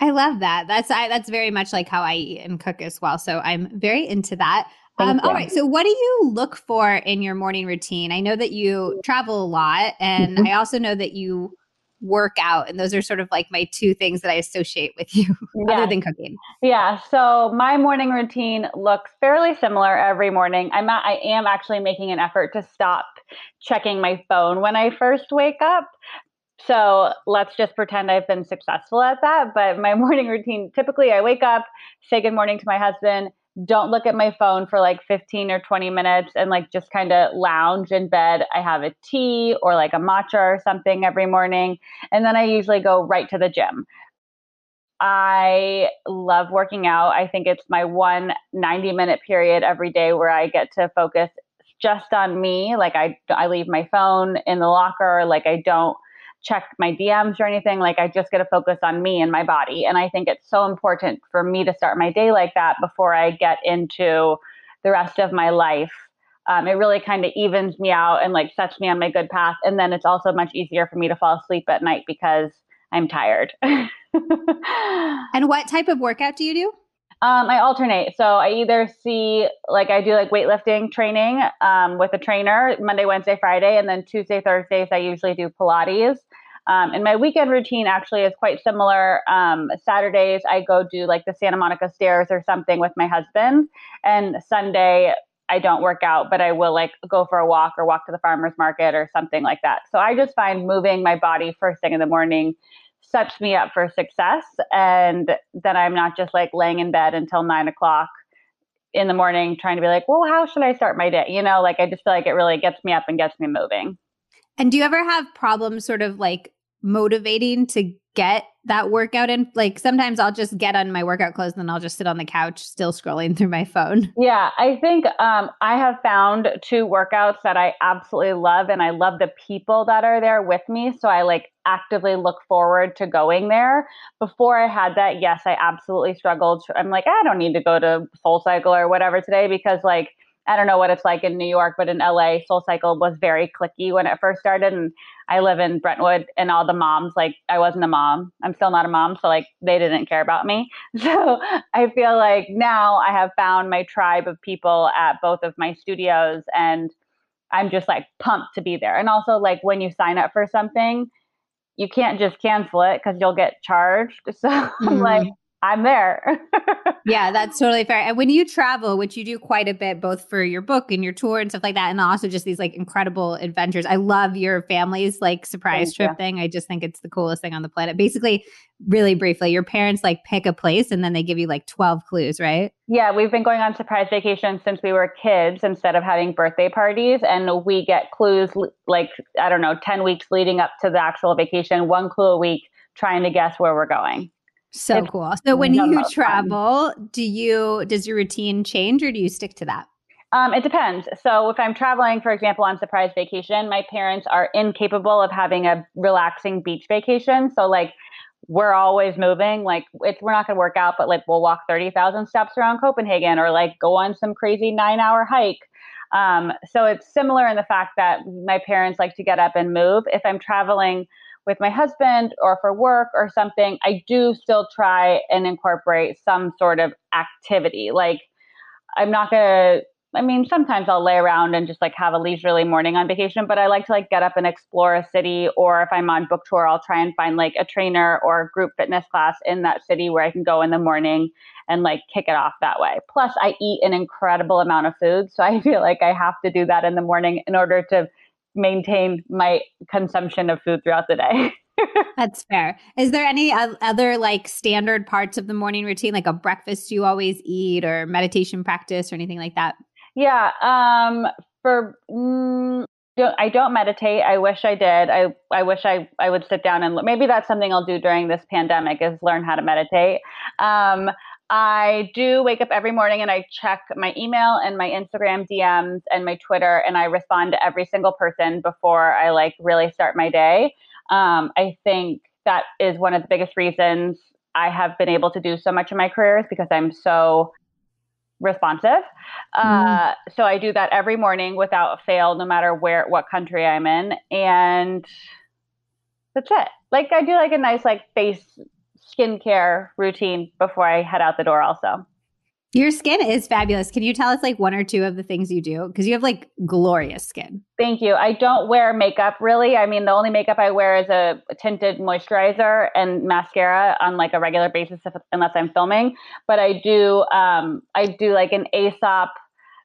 A: I love that. That's I, that's very much like how I eat and cook as well. So I'm very into that. Um, all right. So, what do you look for in your morning routine? I know that you travel a lot, and mm-hmm. I also know that you work out, and those are sort of like my two things that I associate with you, yeah. other than cooking.
C: Yeah. So, my morning routine looks fairly similar every morning. I'm not, I am actually making an effort to stop checking my phone when I first wake up. So let's just pretend I've been successful at that. But my morning routine typically I wake up, say good morning to my husband, don't look at my phone for like 15 or 20 minutes and like just kind of lounge in bed. I have a tea or like a matcha or something every morning. And then I usually go right to the gym. I love working out. I think it's my one 90 minute period every day where I get to focus just on me. Like I, I leave my phone in the locker. Like I don't check my DMs or anything. Like I just get to focus on me and my body. And I think it's so important for me to start my day like that before I get into the rest of my life. Um, it really kind of evens me out and like sets me on my good path. And then it's also much easier for me to fall asleep at night because I'm tired.
A: and what type of workout do you do?
C: Um, I alternate. So I either see like I do like weightlifting training um, with a trainer Monday, Wednesday, Friday, and then Tuesday, Thursdays I usually do Pilates. Um, and my weekend routine actually is quite similar. Um, Saturdays I go do like the Santa Monica stairs or something with my husband, and Sunday I don't work out, but I will like go for a walk or walk to the farmer's market or something like that. So I just find moving my body first thing in the morning sets me up for success. And then I'm not just like laying in bed until nine o'clock in the morning trying to be like, well, how should I start my day? You know, like I just feel like it really gets me up and gets me moving.
A: And do you ever have problems sort of like motivating to get that workout in? Like sometimes I'll just get on my workout clothes and I'll just sit on the couch still scrolling through my phone.
C: Yeah, I think um, I have found two workouts that I absolutely love and I love the people that are there with me. So I like actively look forward to going there. Before I had that, yes, I absolutely struggled. I'm like, I don't need to go to Soul Cycle or whatever today because like I don't know what it's like in New York, but in LA, Soul Cycle was very clicky when it first started. And I live in Brentwood, and all the moms, like, I wasn't a mom. I'm still not a mom. So, like, they didn't care about me. So, I feel like now I have found my tribe of people at both of my studios, and I'm just like pumped to be there. And also, like, when you sign up for something, you can't just cancel it because you'll get charged. So, mm-hmm. I'm like, I'm there.
A: yeah, that's totally fair. And when you travel, which you do quite a bit, both for your book and your tour and stuff like that, and also just these like incredible adventures. I love your family's like surprise Thank trip you. thing. I just think it's the coolest thing on the planet. Basically, really briefly, your parents like pick a place and then they give you like 12 clues, right?
C: Yeah, we've been going on surprise vacations since we were kids instead of having birthday parties. And we get clues like, I don't know, 10 weeks leading up to the actual vacation, one clue a week, trying to guess where we're going.
A: So it's cool. So when you travel, fun. do you does your routine change or do you stick to that?
C: Um, it depends. So if I'm traveling, for example, on surprise vacation, my parents are incapable of having a relaxing beach vacation. So like we're always moving. Like it's we're not going to work out, but like we'll walk thirty thousand steps around Copenhagen or like go on some crazy nine hour hike. Um, so it's similar in the fact that my parents like to get up and move. If I'm traveling with my husband or for work or something, I do still try and incorporate some sort of activity. Like, I'm not gonna, I mean, sometimes I'll lay around and just like have a leisurely morning on vacation, but I like to like get up and explore a city. Or if I'm on book tour, I'll try and find like a trainer or a group fitness class in that city where I can go in the morning and like kick it off that way. Plus, I eat an incredible amount of food. So I feel like I have to do that in the morning in order to maintain my consumption of food throughout the day.
A: That's fair. Is there any other like standard parts of the morning routine, like a breakfast you always eat or meditation practice or anything like that?
C: Yeah. Um, for mm, I don't meditate. I wish I did. I I wish I I would sit down and maybe that's something I'll do during this pandemic is learn how to meditate. Um, I do wake up every morning and I check my email and my Instagram DMs and my Twitter and I respond to every single person before I like really start my day. Um, I think that is one of the biggest reasons I have been able to do so much in my career is because I'm so responsive. Mm. Uh, so I do that every morning without fail, no matter where, what country I'm in. And that's it. Like I do like a nice like face skincare routine before I head out the door also.
A: Your skin is fabulous. Can you tell us like one or two of the things you do? Because you have like glorious skin.
C: Thank you. I don't wear makeup really. I mean, the only makeup I wear is a tinted moisturizer and mascara on like a regular basis, if, unless I'm filming. But I do, um, I do like an Aesop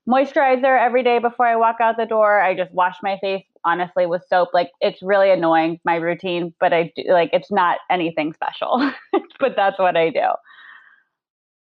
C: moisturizer every day before I walk out the door. I just wash my face honestly with soap. Like it's really annoying my routine, but I do like it's not anything special. but that's what I do.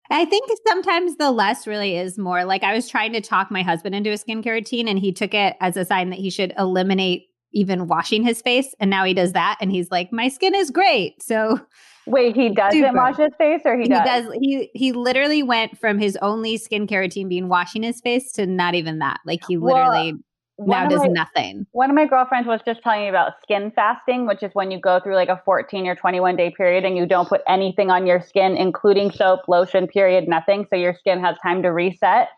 A: I think sometimes the less really is more. Like I was trying to talk my husband into a skincare routine and he took it as a sign that he should eliminate even washing his face and now he does that and he's like my skin is great. So
C: Wait, he doesn't super. wash his face or he, he does? does?
A: He he literally went from his only skincare routine being washing his face to not even that. Like he literally well, now does
C: my,
A: nothing.
C: One of my girlfriends was just telling me about skin fasting, which is when you go through like a 14 or 21 day period and you don't put anything on your skin, including soap, lotion, period, nothing. So your skin has time to reset.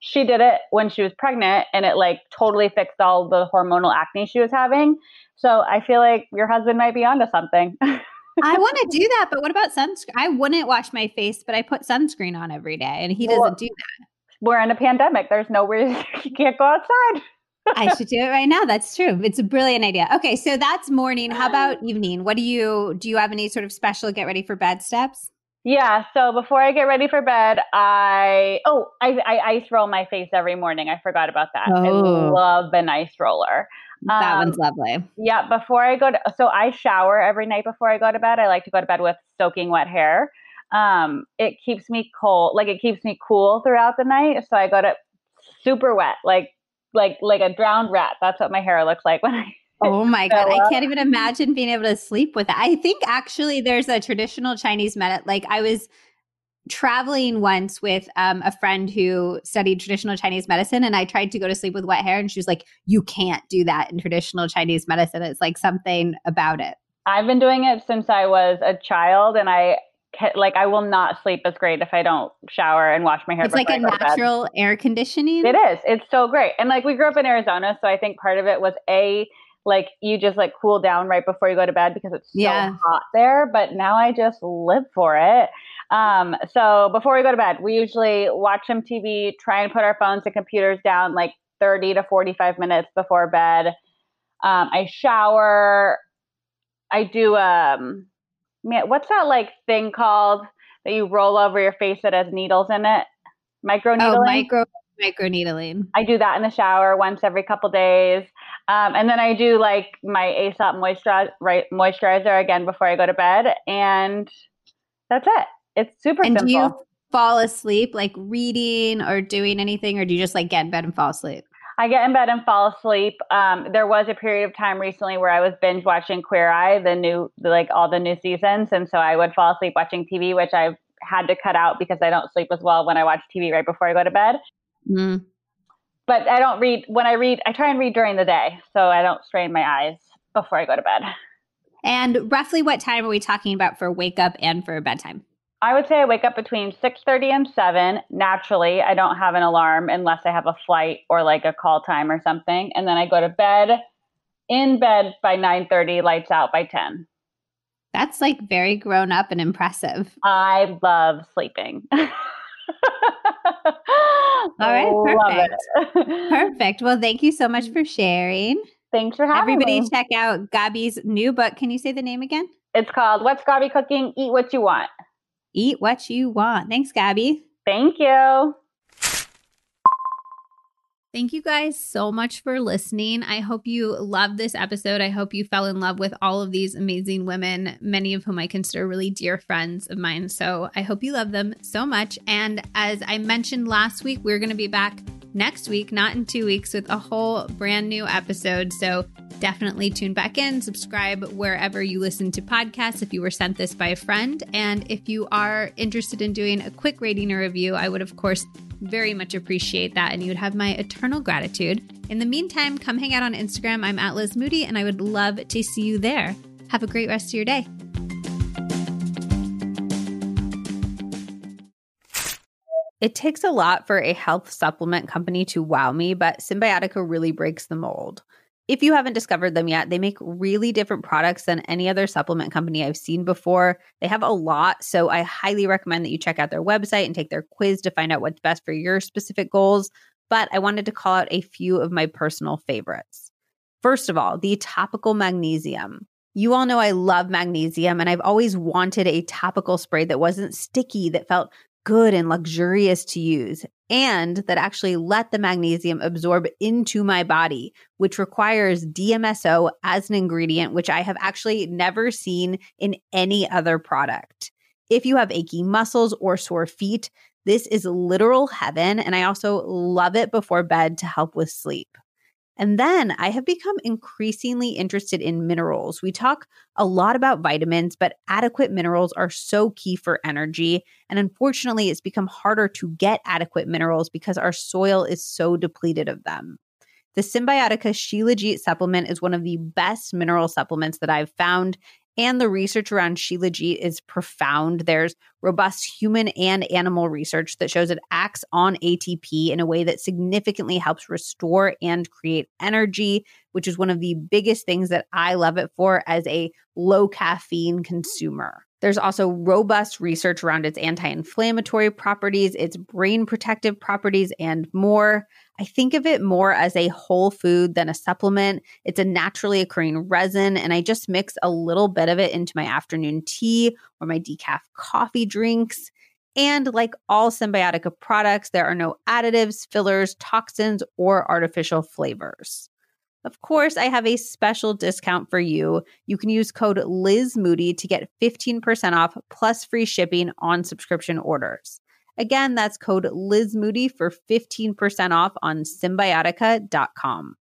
C: She did it when she was pregnant and it like totally fixed all the hormonal acne she was having. So I feel like your husband might be onto something.
A: I want to do that, but what about sunscreen? I wouldn't wash my face, but I put sunscreen on every day, and he doesn't well, do that.
C: We're in a pandemic. There's nowhere you can't go outside.
A: I should do it right now. That's true. It's a brilliant idea. Okay, so that's morning. How about evening? What do you do? You have any sort of special get ready for bed steps?
C: Yeah. So before I get ready for bed, I oh I, I ice roll my face every morning. I forgot about that. Oh. I love an ice roller.
A: That um, one's lovely.
C: Yeah. Before I go to so I shower every night before I go to bed. I like to go to bed with soaking wet hair. Um, it keeps me cold, like it keeps me cool throughout the night. So I go to super wet, like like like a drowned rat. That's what my hair looks like when I
A: Oh my God. I can't even imagine being able to sleep with it. I think actually there's a traditional Chinese medicine. Like I was traveling once with um, a friend who studied traditional Chinese medicine, and I tried to go to sleep with wet hair, and she was like, You can't do that in traditional Chinese medicine. It's like something about it.
C: I've been doing it since I was a child, and I like I will not sleep as great if I don't shower and wash my hair.
A: It's like a natural air conditioning.
C: It is. It's so great. And like we grew up in Arizona, so I think part of it was a like you just like cool down right before you go to bed because it's so yeah. hot there. But now I just live for it. Um, so before we go to bed, we usually watch some TV, try and put our phones and computers down like 30 to 45 minutes before bed. Um, I shower. I do um man, what's that like thing called that you roll over your face that has needles in it? Micro needling. Oh,
A: micro micro needling.
C: I do that in the shower once every couple days. Um, and then I do like my Aesop moisturizer, right, moisturizer again before I go to bed. And that's it. It's super
A: and
C: simple.
A: Do you fall asleep like reading or doing anything, or do you just like get in bed and fall asleep?
C: I get in bed and fall asleep. Um, there was a period of time recently where I was binge watching Queer Eye, the new, like all the new seasons, and so I would fall asleep watching TV, which I've had to cut out because I don't sleep as well when I watch TV right before I go to bed. Mm. But I don't read when I read. I try and read during the day, so I don't strain my eyes before I go to bed.
A: And roughly, what time are we talking about for wake up and for bedtime?
C: I would say I wake up between 6:30 and 7. Naturally, I don't have an alarm unless I have a flight or like a call time or something, and then I go to bed in bed by 9:30, lights out by 10.
A: That's like very grown up and impressive.
C: I love sleeping.
A: All right, perfect. perfect. Well, thank you so much for sharing.
C: Thanks for having
A: Everybody
C: me.
A: check out Gaby's new book. Can you say the name again?
C: It's called What's Gaby Cooking? Eat What You Want.
A: Eat what you want. Thanks, Gaby.
C: Thank you.
A: Thank you guys so much for listening. I hope you loved this episode. I hope you fell in love with all of these amazing women, many of whom I consider really dear friends of mine. So I hope you love them so much. And as I mentioned last week, we're going to be back next week, not in two weeks, with a whole brand new episode. So definitely tune back in, subscribe wherever you listen to podcasts if you were sent this by a friend. And if you are interested in doing a quick rating or review, I would, of course, very much appreciate that. And you would have my eternal gratitude. In the meantime, come hang out on Instagram. I'm at Liz Moody, and I would love to see you there. Have a great rest of your day. It takes a lot for a health supplement company to wow me, but Cymbiotika really breaks the mold. If you haven't discovered them yet, they make really different products than any other supplement company I've seen before. They have a lot, so I highly recommend that you check out their website and take their quiz to find out what's best for your specific goals. But I wanted to call out a few of my personal favorites. First of all, the topical magnesium. You all know I love magnesium, and I've always wanted a topical spray that wasn't sticky, that felt good and luxurious to use and that actually let the magnesium absorb into my body, which requires DMSO as an ingredient, which I have actually never seen in any other product. If you have achy muscles or sore feet, this is literal heaven. And I also love it before bed to help with sleep. And then I have become increasingly interested in minerals. We talk a lot about vitamins, but adequate minerals are so key for energy. And unfortunately, it's become harder to get adequate minerals because our soil is so depleted of them. The Cymbiotika Shilajit supplement is one of the best mineral supplements that I've found. And the research around Shilajit is profound. There's robust human and animal research that shows it acts on ATP in a way that significantly helps restore and create energy, which is one of the biggest things that I love it for as a low caffeine consumer. There's also robust research around its anti inflammatory properties, its brain protective properties, and more. I think of it more as a whole food than a supplement. It's a naturally occurring resin, and I just mix a little bit of it into my afternoon tea or my decaf coffee drinks. And like all Cymbiotika products, there are no additives, fillers, toxins, or artificial flavors. Of course, I have a special discount for you. You can use code Liz Moody to get 15% off plus free shipping on subscription orders. Again, that's code Liz Moody for 15% off on cymbiotika.com.